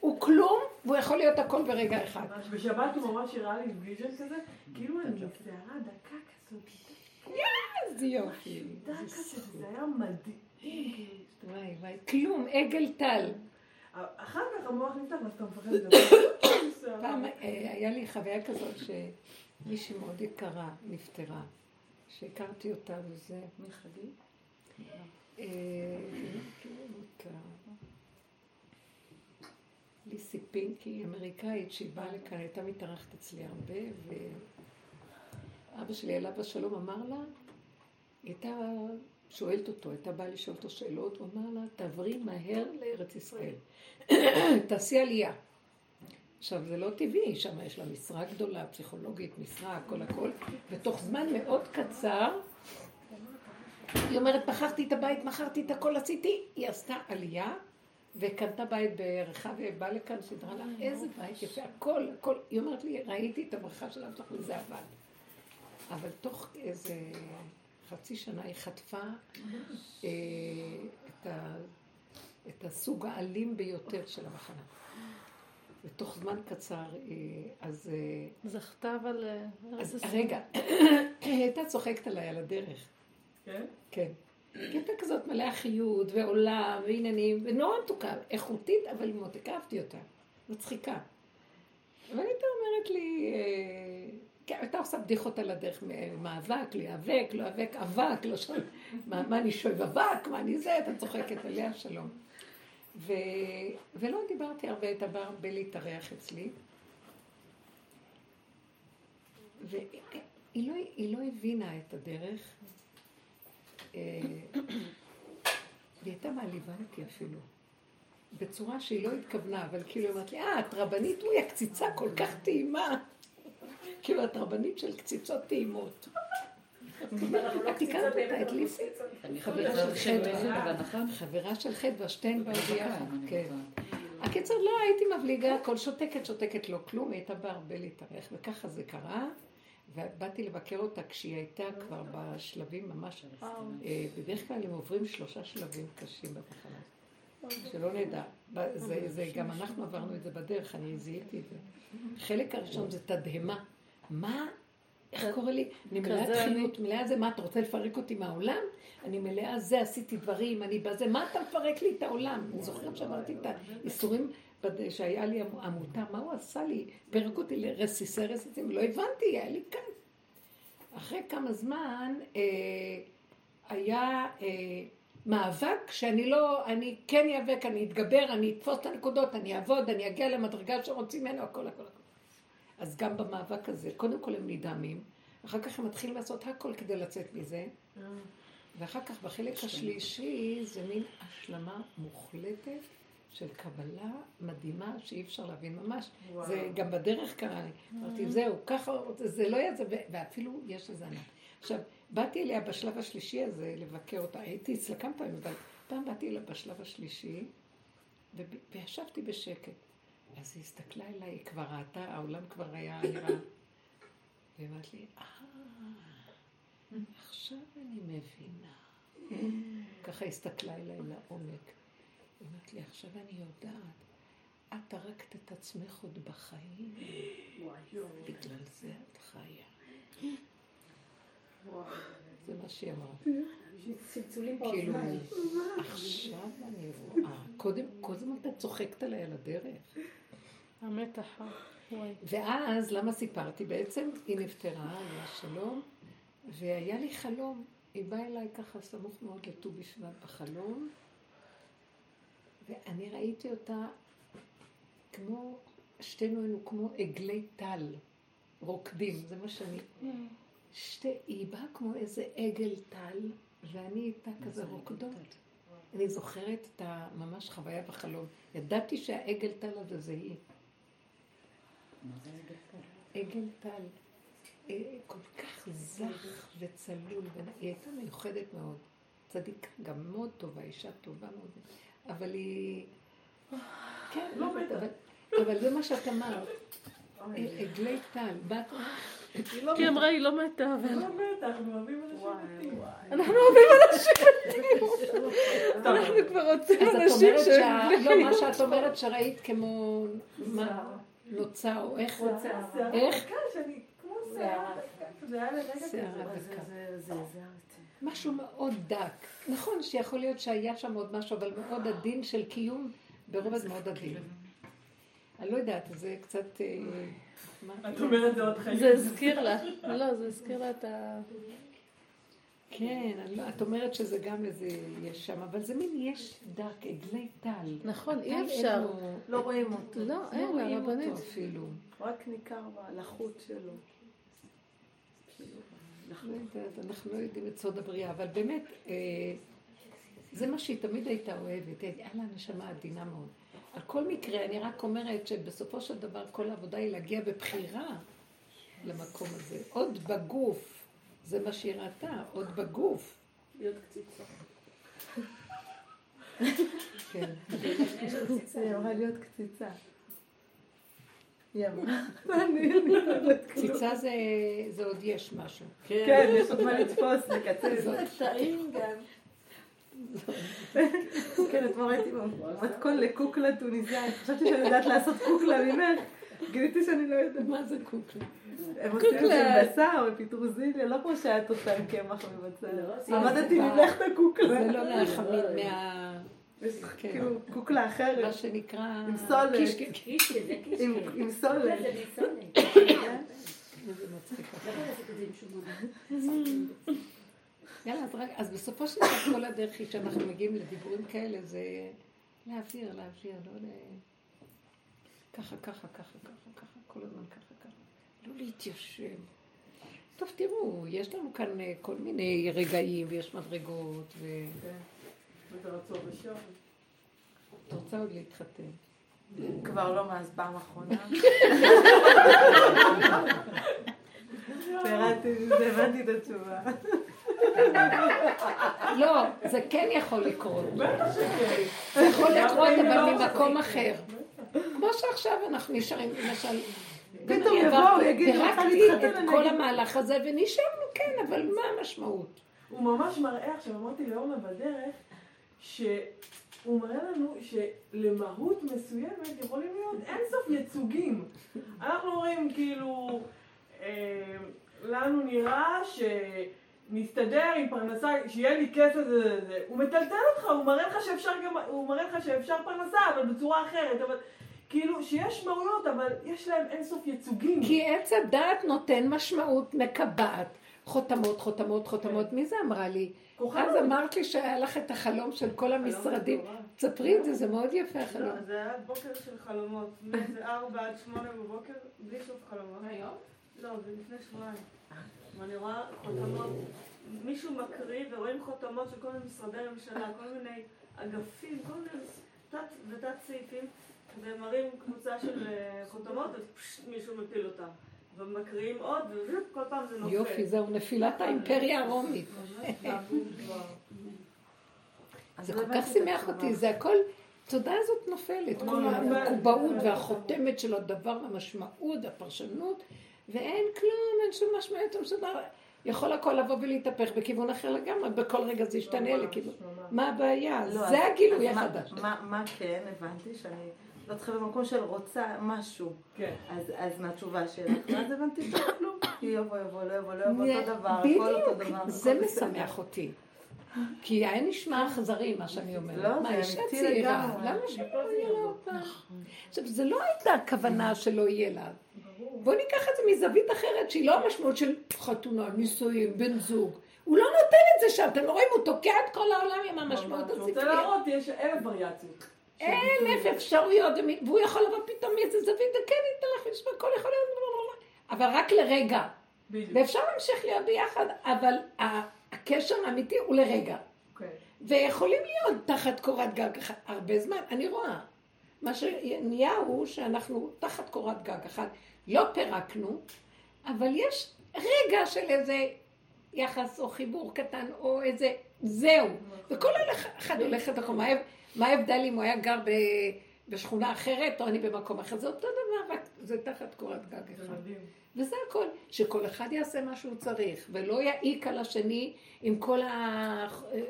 הוא כלום, והוא יכול להיות הכל ברגע אחד. בשבת הוא ממש הראה לי vision כזה, כאילו אני שערה דקה כזאת. איזה יופי. דקה כזה, זה היה מדהים. וואי וואי, כלום, אגל טל. אחר כך המוח נפתח ואתה מפחד לדבר. פעם אה, היה לי חוויה כזאת שמישהי מאוד יקרה נפטרה, שהכרתי אותה וזה. מי חגית? אה, ליסי פינקי, אמריקאית, שהיא באה לכאן, הייתה מתארחת אצלי הרבה, ואבא שלי עליו השלום אמר לה, היא הייתה שואלת אותו, הייתה באה לשאול אותו שאלות, הוא אמר לה, תעברי מהר לארץ ישראל, תעשי עלייה. עכשיו, זה לא טבעי, שם יש לה משרה גדולה, פסיכולוגית, משרה, הכל הכל, ותוך זמן מאוד קצר, היא אומרת, מכרתי את הבית, מכרתי את הכל, עשיתי, היא עשתה עלייה, וקנתה בית בערכה, ובאה לכאן, סידרה לה, איזה בית יפה, הכל, הכל, היא אומרת לי, ראיתי את הברכה של אבא וזה עבד. אבל תוך איזה חצי שנה היא חטפה אה, את, ה, את הסוג האלים ביותר של המחנה. ותוך זמן קצר, אה, אז... אה, זכתה אבל... אז רגע, היא הייתה צוחקת עליי על הדרך. כן? כן. היא הייתה כזאת מלאה חיות ועולם ועניינים, ונורא מתוקה, איכותית, אבל מאוד הכאבתי אותה, מצחיקה. והייתה אומרת לי, הייתה עושה בדיחות על הדרך, מאבק, להיאבק, לא להיאבק, אבק, לא שואל, מה, מה אני שואב אבק, מה אני זה, אתה צוחקת עליה, שלום. ו... ולא דיברתי הרבה, הייתה באה הרבה להתארח אצלי. והיא לא, לא הבינה את הדרך. אה, והיא הייתה מעליבה אותי אפילו. בצורה שהיא לא התכוונה, אבל כאילו היא אמרת לי, אה, את רבנית, אוי, הקציצה כל כך טעימה. כאילו, את רבנית של קציצות טעימות. את הכרת אותה, את ליסי? חברה של חדווה. חברה של חדווה, שתיהן באו ביחד, כן. הקיצר, לא הייתי מבליגה, הכל שותקת, שותקת, לא כלום, היא הייתה באה הרבה להתארח, וככה זה קרה. ובאתי לבקר אותה כשהיא הייתה כבר בשלבים ממש, אה, בדרך כלל הם עוברים שלושה שלבים קשים בתחנה. שלא נדע. זה, זה, גם אנחנו עברנו את זה בדרך, אני זיהיתי את זה. החלק הראשון זה תדהמה. מה? איך קורה לי? אני מלאה תחילות, מלאה זה, מה, אתה רוצה לפרק אותי מהעולם? אני מלאה זה, עשיתי דברים, אני בזה, מה אתה מפרק לי את העולם? אני זוכרת שעברתי את האיסורים שהיה לי עמותה, מה הוא עשה לי? פירק אותי לרסיסי רסיסים, לא הבנתי, היה לי כאן. אחרי כמה זמן אה, היה אה, מאבק שאני לא, אני כן איאבק, אני אתגבר, אני אתפוס את הנקודות, אני אעבוד, אני אגיע למדרגה שרוצים ממנו, הכל הכל הכל. אז גם במאבק הזה, קודם כל הם נדהמים, אחר כך הם מתחילים לעשות הכל כדי לצאת מזה, ואחר כך בחלק השלישי זה מין השלמה מוחלטת של קבלה מדהימה שאי אפשר להבין ממש. וואו. זה גם בדרך קרה לי. אמרתי, זהו, ככה, זה לא יהיה זה, ואפילו יש לזה ענק. עכשיו, באתי אליה בשלב השלישי הזה לבקר אותה, הייתי אצלה כמה פעמים, אבל פעם באתי אליה בשלב השלישי, וישבתי בשקט. אז היא הסתכלה אליי, היא כבר ראתה, העולם כבר היה נראה. והיא אמרת לי, אה, עכשיו אני מבינה. ככה הסתכלה אליי לעומק. היא אמרת לי, עכשיו אני יודעת, את הרגת את עצמך עוד בחיים, בגלל זה את חיה. זה מה שהיא אמרה. כאילו, עכשיו אני רואה. קודם אתה צוחקת עליי על הדרך. המתח. ואז, למה סיפרתי? בעצם היא נפטרה, היה שלום, והיה לי חלום. היא באה אליי ככה סמוך מאוד לט"ו בשבט בחלום, ואני ראיתי אותה כמו, שתינו היינו כמו עגלי טל, רוקדים, זה מה שאני... שתי, היא באה כמו איזה עגל טל, ואני איתה כזה רוקדות. אני זוכרת את הממש חוויה בחלום. ידעתי שהעגל טל הזה זה היא. עגל טל. אה, כל כך זך וצלול, היא הייתה מיוחדת מאוד. צדיקה, גם מאוד טובה, אישה טובה מאוד. אבל היא... כן, לא מתה. אבל זה מה שאת אמרת. עגלי טל, בת... כי היא אמרה, היא לא מתה, אבל... היא לא מתה, אנחנו אוהבים אנשים מתים. אנחנו אוהבים אנשים מתים. אנחנו כבר רוצים אנשים ש... לא, מה שאת אומרת שראית כמו... נוצה, או איך? איך? כמו שיער. אותי. משהו מאוד דק. נכון שיכול להיות שהיה שם עוד משהו, אבל מאוד עדין של קיום, ברובד מאוד עדין. אני לא יודעת, זה קצת... אה, מה? את אומרת זה עוד חיים. זה הזכיר לה, לא, זה הזכיר לה את ה... כן, אני לא- את אומרת שזה גם איזה יש שם, אבל זה מין יש דק, עגלי טל. נכון, אי אפשר. לא רואים אותו. לא, לא אין, רואים הרבנית. אותו אפילו. רק ניכר בלחות שלו. לא יודעת, אנחנו לא יודעים את סוד הבריאה, אבל באמת, אה, זה מה שהיא תמיד הייתה אוהבת. היה לה נשמה עדינה מאוד. על כל מקרה, אני רק אומרת שבסופו של דבר כל העבודה היא להגיע בבחירה למקום הזה. עוד בגוף, זה מה שהיא ראתה, עוד בגוף. להיות קציצה. כן. היא אמרה להיות קציצה. קציצה זה, זה עוד יש משהו. כן, יש עוד מה לתפוס, לקצץ. טעים גם. כן, אתמול ראיתי מתכון לקוקלה טוניסאית. חשבתי שאני יודעת לעשות קוקלה ממך. גיליתי שאני לא יודעת. מה זה קוקלה? הם עושים את זה עם בשר ופטרוזיליה, לא כמו שאת עושה עם קמח ובצל. למדתי ממך את הקוקלה. זה לא מהחמין, מה... כן. כאילו קוקלה מה אחרת. שנקרא... עם סולת. זה. עם- סולת. זה מסולת. איזה מצחיק. יאללה, אז, רק, אז בסופו של דבר כל הדרך היא שאנחנו מגיעים לדיבורים כאלה, זה להעביר, להעביר, לא ל... ככה, ככה, ככה, ככה, ככה, כל הזמן ככה, ככה. לא להתיישב. טוב, תראו, יש לנו כאן אה, כל מיני רגעים, ויש מדרגות, ו... ושם. את רוצה עוד להתחתן. כבר לא מאז פעם אחרונה. פירטתי, הבנתי את התשובה. לא, זה כן יכול לקרות. זה יכול לקרות, אבל ממקום אחר. כמו שעכשיו אנחנו נשארים, למשל... פתאום יבואו, יגידו, פירקתי את כל המהלך הזה, ונשארנו, כן, אבל מה המשמעות? הוא ממש מראה, עכשיו אמרתי לאורנה בדרך, שהוא מראה לנו שלמהות מסוימת יכולים להיות אינסוף ייצוגים. אנחנו אומרים כאילו, אה, לנו נראה שנסתדר עם פרנסה, שיהיה לי כסף, זה, זה, זה. הוא מטלטל אותך, הוא מראה לך שאפשר גם, הוא מראה לך שאפשר פרנסה, אבל בצורה אחרת, אבל כאילו שיש מהויות, אבל יש להם אינסוף ייצוגים. כי עץ הדעת נותן משמעות מקבעת. חותמות, חותמות, חותמות. מי זה אמרה לי? אז אמרת לי שהיה לך את החלום של כל המשרדים. תספרי את זה, זה מאוד יפה החלום. לא, זה היה בוקר של חלומות, מאיזה ארבע עד שמונה בבוקר, בלי סוף חלומות. היום? לא, זה לפני שבועיים. ואני רואה חותמות, מישהו מקריא ורואים חותמות של כל מיני משרדי ממשלה, כל מיני אגפים, כל מיני תת ותת סעיפים, והם מראים קבוצה של אה, חותמות ופשוט מישהו מפיל אותם. ומקריאים עוד, וכל פעם זה נופל. יופי, זהו נפילת האימפריה הרומית. זה כל כך שימח אותי, זה הכל, התודעה הזאת נופלת, כל המקובעות והחותמת של הדבר, המשמעות, הפרשנות, ואין כלום, אין שום משמעות, אין שום דבר. יכול הכל לבוא ולהתהפך בכיוון אחר לגמרי, בכל רגע זה ישתנה לכיוון. מה הבעיה? לא, זה הגילוי מה- החדש. מה- מה כן, הבנתי שאני לא צריכה במקום של רוצה משהו. כן. אז- מהתשובה שלך, ואז הבנתי שכלום. כי יבוא, יבוא, לא יבוא, לא יבוא, אותו דבר, הכל אותו דבר. זה. משמח אותי. כי היה נשמע אכזרי מה שאני לא, אומרת. מה, זה אישה אמיתי צעירה, לגמרי. למה שלא יהיה לה אותה? עכשיו, זה לא הייתה הכוונה שלא יהיה לה. בוא ניקח את זה מזווית אחרת, שהיא לא המשמעות של חתונה, נישואים, בן זוג. הוא לא נותן את זה שם, אתם לא רואים, הוא תוקע את כל העולם עם המשמעות אתה רוצה הספרית. להראות, יש אלף וריאציות. אלף אפשרויות, והוא יכול לבוא פתאום מאיזה זווית, וכן ייתן לך לשמוע, הכל יכול להיות, אבל רק לרגע. ואפשר להמשיך להיות ביחד, אבל הקשר האמיתי הוא לרגע. אוקיי. ויכולים להיות תחת קורת גג הרבה זמן, אני רואה. מה שנהיה הוא שאנחנו תחת קורת גג אחת, לא פירקנו, אבל יש רגע של איזה יחס או חיבור קטן או איזה זהו. וכל אחד הולך מקום. מה ההב- מה ההבדל אם הוא היה גר ב... בשכונה אחרת או אני במקום אחר? זה אותו דבר, רק זה תחת קורת גג אחד. וזה הכל, שכל אחד יעשה מה שהוא צריך, ולא יעיק על השני עם כל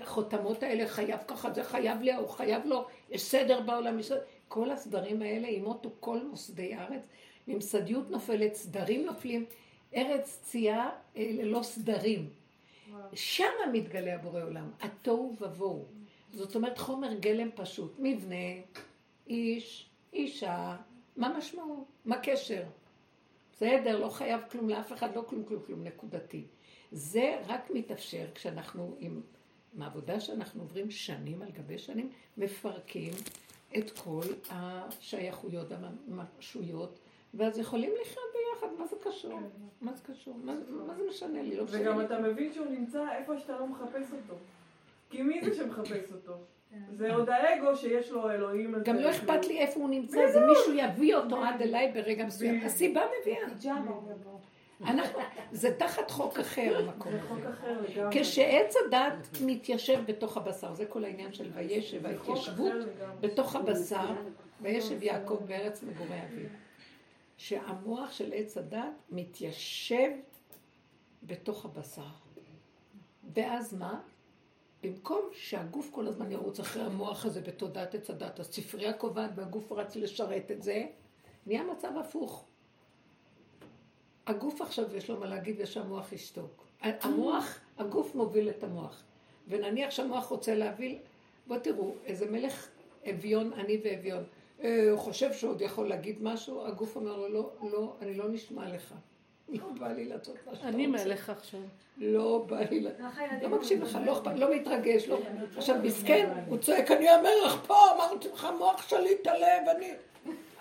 החותמות האלה, חייב ככה, זה חייב לי, הוא חייב לו, יש סדר בעולם, יש... כל הסדרים האלה, ימותו כל מוסדי הארץ, ממסדיות נופלת, סדרים נופלים, ארץ צייה אה, ללא סדרים. שם מתגלה הבורא עולם, התוהו ובוהו. זאת אומרת חומר גלם פשוט, מבנה, איש, אישה, מה משמעות? מה קשר? בסדר, לא חייב כלום לאף אחד, לא כלום, כלום, כלום, נקודתי. זה רק מתאפשר כשאנחנו, עם, עם העבודה שאנחנו עוברים שנים על גבי שנים, מפרקים את כל השייכויות והמשויות, ואז יכולים לחיות ביחד, מה זה קשור? מה זה קשור? מה, זה משנה לי? לא וגם. אתה מבין שהוא נמצא איפה שאתה לא מחפש אותו. כי מי זה שמחפש אותו? זה עוד האגו שיש לו אלוהים. הזה, גם לא. אכפת לי איפה הוא נמצא, זה מישהו יביא אותו עד אליי ברגע מסוים. הסיבה מביאה. אנחנו, זה תחת חוק אחר המקום זה חוק הזה. אחר לגמרי. כשעץ הדת מתיישב בתוך הבשר, זה כל העניין של וישב, ההתיישבות. בתוך הבשר, וישב יעקב בארץ מגורי אביו. שהמוח של עץ הדת מתיישב בתוך הבשר. ואז מה? במקום שהגוף כל הזמן ירוץ אחרי המוח הזה בתודעת עץ הדת, הספרייה קובעת והגוף רץ לשרת את זה, נהיה מצב הפוך. הגוף עכשיו יש לו מה להגיד ושהמוח ישתוק. המוח, הגוף מוביל את המוח. ונניח שהמוח רוצה להביא, בוא תראו, איזה מלך אביון, אני ואביון, הוא חושב שעוד יכול להגיד משהו, הגוף אומר לו, לא, לא, אני לא נשמע לך. לא בא לי לעשות מה שאתה רוצה. אני מלך עכשיו. לא בא לי, ל- לא מקשיב לך, לא אכפת, לא מתרגש, לא. עכשיו מסכן, הוא צועק, אני המלך פה, אמרתי לך, מוח שליט הלב, אני...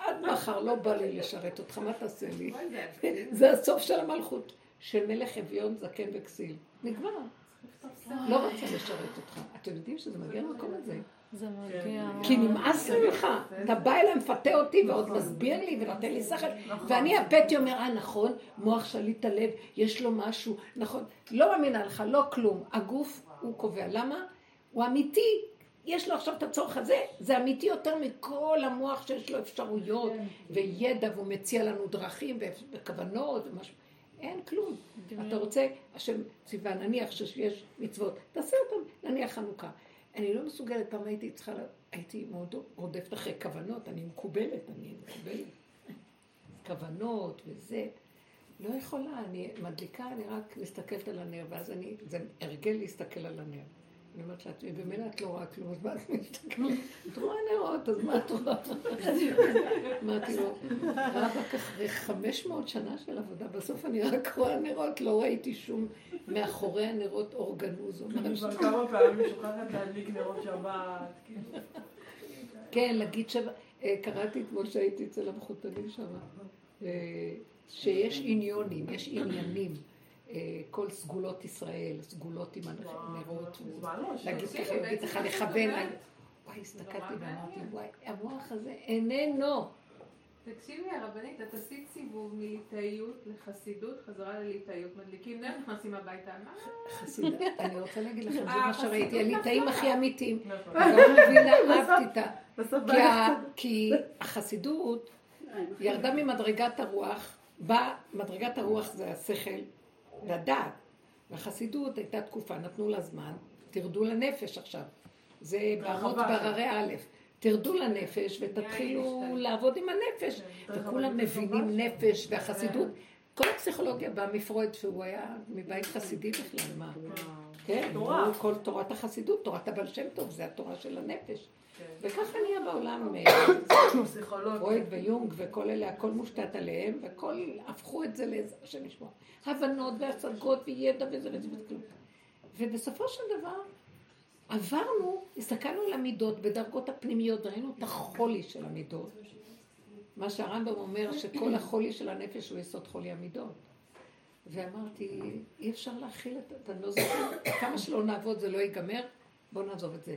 עד מחר, לא בא לי לשרת אותך, מה תעשה לי? זה הסוף של המלכות, של מלך אביון, זקן וכסיל. נגמר. לא רוצה לשרת אותך. אתם יודעים שזה מגיע למקום הזה. מגיע. כי נמאס לי ממך. אתה בא אליי, מפתה אותי ועוד מסביר לי ונותן לי שכל. ואני הפטי אומר, אה נכון, מוח שליט הלב, יש לו משהו, נכון. לא מאמינה לך, לא כלום. הגוף הוא קובע. למה? הוא אמיתי. יש לו עכשיו את הצורך הזה, זה אמיתי יותר מכל המוח שיש לו אפשרויות וידע והוא מציע לנו דרכים וכוונות ומשהו. אין כלום. אתה רוצה, השם ציווה, נניח שיש מצוות, תעשה אותם, נניח חנוכה. אני לא מסוגלת, פעם הייתי צריכה, הייתי מאוד רודפת אחרי כוונות, אני מקובלת, אני מקובלת. כוונות וזה. לא יכולה, אני מדליקה, אני רק מסתכלת על הנר, ואז אני, זה הרגל להסתכל על הנר. אני אומרת לה, "תראי, במילא את לא רואה כלום, אז מה את מסתכלת? את רואה נרות, אז מה את רואה? אמרתי לו, רבאק אחרי 500 שנה של עבודה, בסוף אני רק רואה נרות, לא ראיתי שום מאחורי הנרות אורגנוז. אני כבר כמה פעמים שוכחת להדליק נרות שבת. כאילו. כן, להגיד שבע, אה, קראתי אתמול שהייתי אצל המחותנים שם, אה, שיש עניונים, יש עניינים, כל סגולות ישראל, סגולות עם הנרות, לא, להגיד ככה, להגיד ככה, זה לכוון. וואי, הסתכלתי ואמרתי, וואי, המוח הזה איננו. תקשיבי הרבנית, את עשית סיבוב מליטאיות לחסידות, חזרה לליטאיות, מדליקים נר, נכנסים הביתה, מה? חסידה, אני רוצה להגיד לכם, זה אה, מה שראיתי, חסידות הליטאים. הכי אמיתיים. נכון. לא מבינה, אהבתי את ה... בסוף כי ה- כי החסידות ירדה ממדרגת הרוח, באה, מדרגת הרוח זה השכל והדעת. והחסידות הייתה תקופה, נתנו לה זמן, תרדו לנפש עכשיו. זה באמות בררי א', תרדו לנפש ותתחילו לעבוד עם הנפש. וכולם מבינים נפש והחסידות. כל הפסיכולוגיה באה מפרויד, שהוא היה מבית חסידי בכלל, מה? כן, כל תורת החסידות, תורת הבעל שם טוב, זה התורה של הנפש. וככה נהיה בעולם פסיכולוגיה. פרויד ויונג וכל אלה, הכל מושתת עליהם, וכל, הפכו את זה לאיזה, השם ישמור, הבנות והשגות וידע וזה וזה וזה כלום. ובסופו של דבר, עברנו, הסתכלנו על המידות בדרגות הפנימיות, ראינו את החולי של המידות. מה שהרמב"ם אומר, שכל החולי של הנפש הוא יסוד חולי המידות. ואמרתי, אי אפשר להכיל את זה, אני לא זוכרת, כמה שלא נעבוד זה לא ייגמר, בואו נעזוב את זה.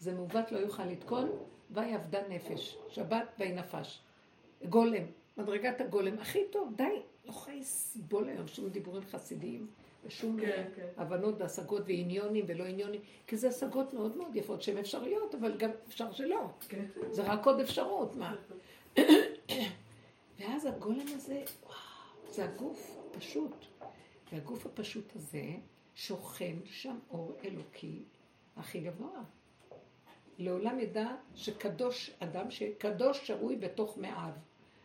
זה מעוות לא יוכל לתקון, ויהי אבדה נפש, שבת ויהי נפש. גולם, מדרגת הגולם, הכי טוב, די, לא יכולה לסבול היום שום דיבורים חסידיים, ושום כן, כן. הבנות והשגות ועניונים ולא עניונים, כי זה השגות מאוד מאוד יפות שהן אפשריות, אבל גם אפשר שלא. כן. זה רק עוד אפשרות, מה? ואז הגולם הזה, וואו, זה הגוף הפשוט. והגוף הפשוט הזה שוכן שם אור אלוקי הכי גבוה. לעולם ידע שקדוש אדם, שקדוש שרוי בתוך מאיו.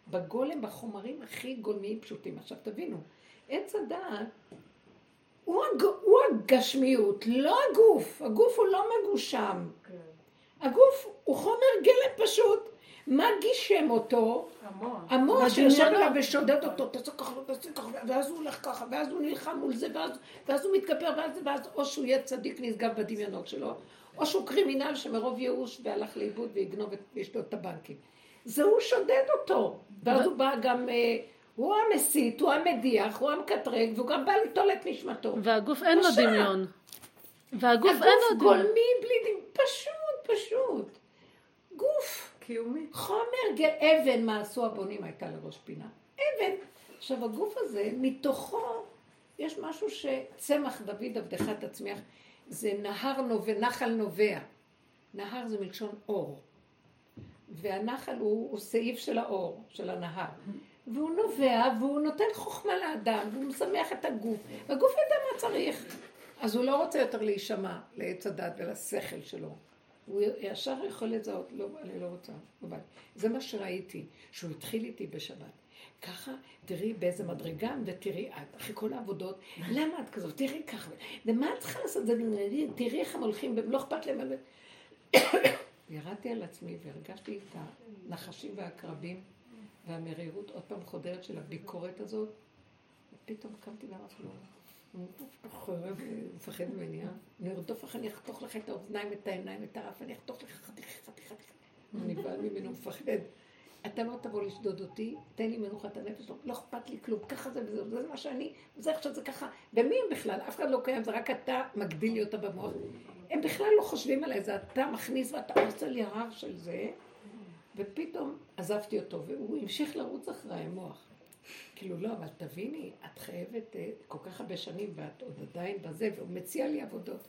בגולם, בחומרים הכי גולמיים פשוטים. עכשיו תבינו, עץ הדעת, הוא הוא, הג... הוא הגשמיות, לא הגוף. הגוף הוא לא מגושם. הגוף הוא חומר גלם פשוט. מה גישם אותו? המוח. המוח שיושב עליו ושודד אותו, תעשה ככה ותעשה ככה, ואז הוא הולך ככה, ואז הוא נלחם מול זה, ואז, ואז הוא מתגבר, ואז, ואז או שהוא יהיה צדיק נשגב בדמיונות שלו, או שהוא קרימינל שמרוב ייאוש והלך לאיבוד ויגנוב את- וישדוד את הבנקים. זה הוא שודד אותו, ואז הוא בא גם, אה, הוא המסית, הוא המדיח, הוא המקטרג, והוא גם בא ליטול את נשמתו. והגוף אין לו. דמיון. והגוף אין לו הגוף דמיון. גולמי בלי דמיון, פשוט, פשוט. גוף. קיומי. חומר אבן מה עשו הבונים הייתה לראש פינה. אבן. עכשיו הגוף הזה, מתוכו יש משהו שצמח דוד עבדך תצמיח, זה נהר נובע, נחל נובע. נהר זה מלשון אור. והנחל הוא, הוא סעיף של האור, של הנהר. והוא נובע והוא נותן חוכמה לאדם, והוא משמח את הגוף. והגוף יודע מה צריך. אז הוא לא רוצה יותר להישמע לעץ הדת ולשכל שלו. הוא ישר יכול לזהות, לא, אני לא רוצה, לא בא לי. זה מה שראיתי, שהוא התחיל איתי בשבת. ככה, תראי באיזה מדרגה, ותראי את, אחרי כל העבודות, למה את כזאת? תראי ככה, ומה את צריכה לעשות? תראי איך הם הולכים, לא אכפת להם. ירדתי על עצמי והרגשתי את הנחשים והעקרבים והמרירות עוד פעם חודרת של הביקורת הזאת, ופתאום קמתי ואמרתי לו, הוא חורב, מפחד ממני, אה? אני ארדוף לך, אני אחתוך לך את האוזניים, את העיניים, את האף, אני אחתוך לך חתיכה, חתיכה. הוא נבהל ממנו, מפחד. אתה לא תבוא לשדוד אותי, תן לי מנוחת הנפש, לא- לא אכפת לי כלום, ככה זה וזהו, זה מה שאני, זה עכשיו זה ככה. ומי הם בכלל? אף אחד לא קיים, זה רק אתה מגדיל לי אותה במוח. הם בכלל לא חושבים עליי, זה אתה מכניס ואתה עושה לי הרר של זה, ופתאום עזבתי אותו, והוא המשיך לרוץ אחריי, המוח. כאילו, לא, אבל תביני, את חייבת אה, כל כך הרבה שנים, ואת עוד עדיין בזה, והוא מציע לי עבודות.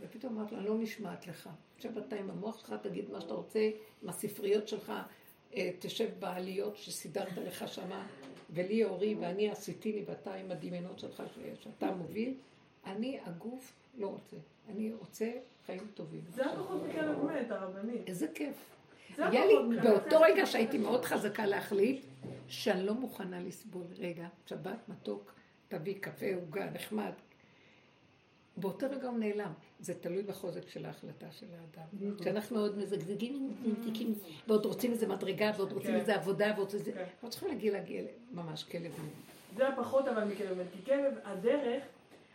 ופתאום אמרתי לה, לא נשמעת לך. עכשיו אתה עם המוח שלך, תגיד מה שאתה רוצה, עם הספריות שלך, תשב בעליות שסידרת לך שמה, ולי אורי ואני עשיתיני ואתה עם הדמיונות שלך שאתה מוביל. אני, הגוף, לא רוצה. אני רוצה חיים טובים. זה הפחות מכלב מת, הרבנית. איזה כיף. היה לי, באותו רגע שהייתי מאוד חזקה להחליט שאני לא מוכנה לסבול. רגע, שבת, מתוק, תביא קפה, עוגה, נחמד. באותו רגע הוא נעלם. זה תלוי בחוזק של ההחלטה של האדם. כשאנחנו עוד מזגזגים, נמתיקים, ועוד רוצים איזה מדרגה, ועוד רוצים כן. איזה עבודה, ועוד איזה... כן. לא צריכים להגיע להגיע ממש כלב מת. זה הפחות אבל מכלב מת, כי כלב, הדרך,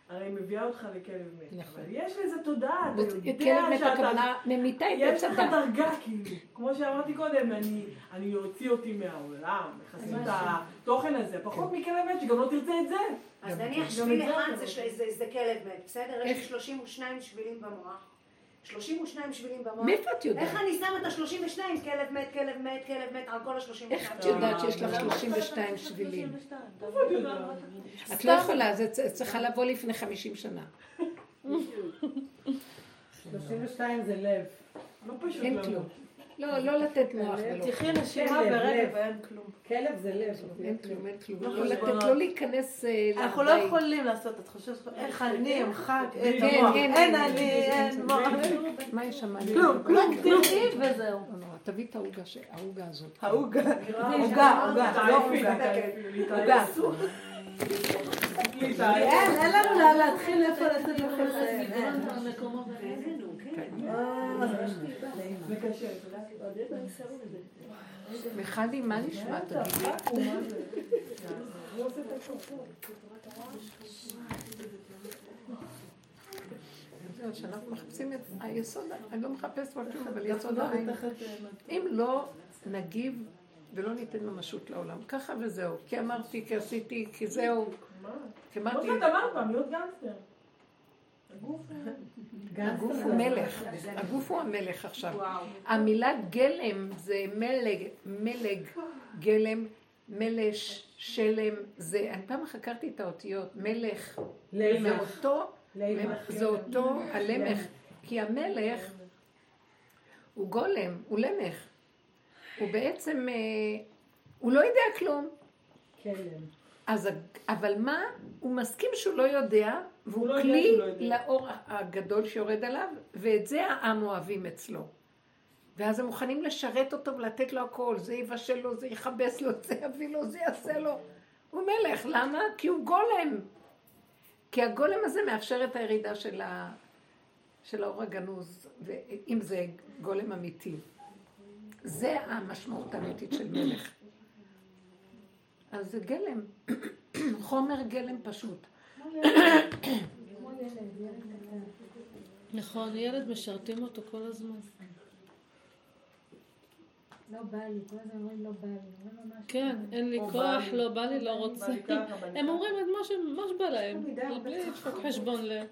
הרי מביאה אותך לכלב מת. נכון. אבל יש לזה תודעה, אתה יודע כלב מת שאתה... הכוונה ממיתה את יש עץ לך הדת. דרגה, כאילו. כמו שאמרתי קודם, אני, להוציא אותי מהעולם, בחסות התוכן הזה. פחות מכלב מת, שגם לא תרצה את זה. אז נניח שביל אחד זה כלב מת, בסדר? יש לי איך? 32 שבילים במוח. 32 שבילים במוח. מאיפה את יודעת? איך אני שמה את ה-32? כלב מת, כלב מת, כלב מת, על כל ה-32. איך את יודעת שיש לך 32 שבילים? את לא יכולה, זה צריכה לבוא לפני 50 שנה. 32 זה לב. לא פשוט אין. כלום. לא, לא לתת מוח תחי נשימה כלב, ברגע. ואין כלום. כלב זה לב. אין כלום, אין כלום. לא לא לתת. לא להיכנס אה, אנחנו לא. יכולים לעשות, את חושבת, איך אני אמחק את כן, המוח. כן, אין כן, אני, כן, אין כן. מוח. מה יש שם? כלום, כלום, תראי וזהו. לא תביא את העוגה הזאת. העוגה, עוגה, עוגה, לא עוגה. עוגה. אין, אין לנו להתחיל איפה לתת לכם יודע? מיכלי, מה נשמע? תגידי. זהו, כשאנחנו מחפשים את היסוד, אני לא מחפשת כבר כלום, אבל יסוד העין. אם לא נגיב ולא ניתן ממשות לעולם, ככה וזהו. כי אמרתי, כי עשיתי, כי זהו. כמו שאת אמרת פעם, להיות גנגסטר. הגוף הוא מלך, הגוף הוא המלך עכשיו. המילה גלם זה מלג, מלג, גלם, מלש, שלם, זה, אני פעם חקרתי את האותיות, מלך, זה. אותו, למח. זה אותו הלמך, כי המלך הוא גולם, הוא למך, הוא בעצם, אה, הוא לא יודע כלום. כלם. אז, הג- אבל מה? הוא מסכים שהוא לא יודע, והוא הוא לא יודע כלי שהוא לא יודע. לאור הגדול שיורד עליו, ואת זה העם אוהבים אצלו. ואז הם מוכנים לשרת אותו ולתת לו הכל, זה יבשל לו, זה יכבס לו, זה יביא לו, זה יעשה לו. הוא מלך, למה? כי הוא גולם. כי הגולם הזה מאפשר את הירידה של, ה... של האור הגנוז, ואם זה גולם אמיתי. זה המשמעות האמיתית של מלך. אז זה גלם, חומר גלם פשוט. נכון, ילד משרתים אותו כל הזמן. לא בא לי, כל הזמן אומרים לא בא לי. כן, אין לי כוח, לא בא לי, לא רוצה. הם אומרים את מה שבא להם, בלי לדפוק חשבון ל...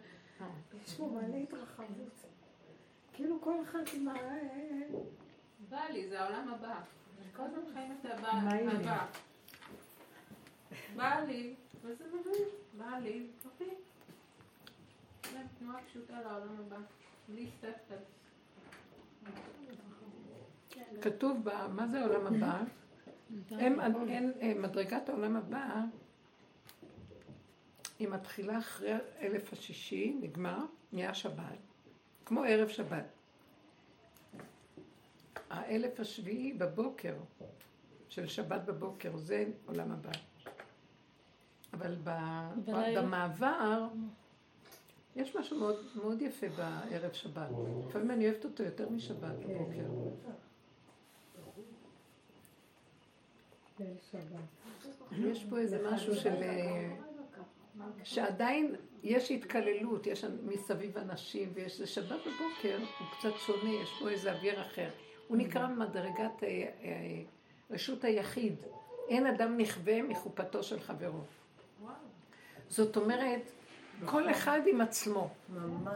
יש פה מלא התרחבות. כאילו כל אחד עם ה... בא לי, זה העולם הבא. כל הזמן חיים את הבא. בא לי, וזה מבין, בא לי, אוקיי. תנועה פשוטה לעולם הבא, בלי ספר. כתוב בה, מה זה העולם הבא? מדרגת העולם הבא, היא מתחילה אחרי אלף השישי, נגמר, נהיה שבת, כמו ערב שבת. האלף השביעי בבוקר, של שבת בבוקר, זה עולם הבא. אבל במעבר, יש משהו מאוד, מאוד יפה בערב שבת. לפעמים אני אוהבת אותו יותר משבת בבוקר. יש פה איזה משהו של... שעדיין יש התקללות, יש מסביב אנשים, ויש... זה שבת בבוקר, הוא קצת שונה, יש פה איזה אוויר אחר. הוא נקרא מדרגת אה, אה, רשות היחיד. אין אדם נכווה מחופתו של חברו. זאת אומרת, כל אחד עם עצמו. ממש.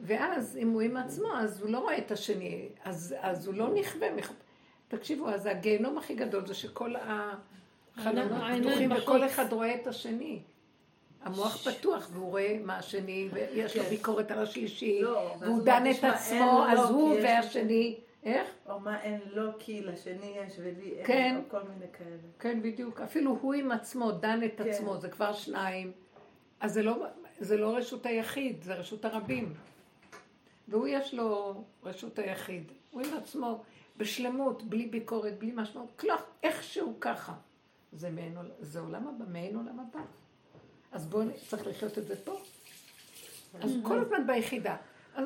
ואז, אם הוא עם עצמו, אז הוא לא רואה את השני, אז, אז הוא לא נכווה. מח... תקשיבו, אז הגיהנום הכי גדול זה שכל החלונות פתוחים וכל אחד רואה את השני. המוח פתוח והוא רואה מה השני, ויש לו כן. ביקורת על השלישי, לא, והוא דן את עצמו, אז הוא והשני. איך? או מה אין לו כי לשני יש ולי אין, כן, או כל מיני כאלה. כן, בדיוק. אפילו הוא עם עצמו דן את כן. עצמו, זה כבר שניים. אז זה לא, זה לא רשות היחיד, זה רשות הרבים. והוא יש לו רשות היחיד. הוא עם עצמו, בשלמות, בלי ביקורת, בלי משמעות, כלך, איכשהו ככה. זה, מעין, זה עולם הבא, מעין עולם הבא. אז בואו, צריך לחיות את זה פה. אז כל הזמן ביחידה.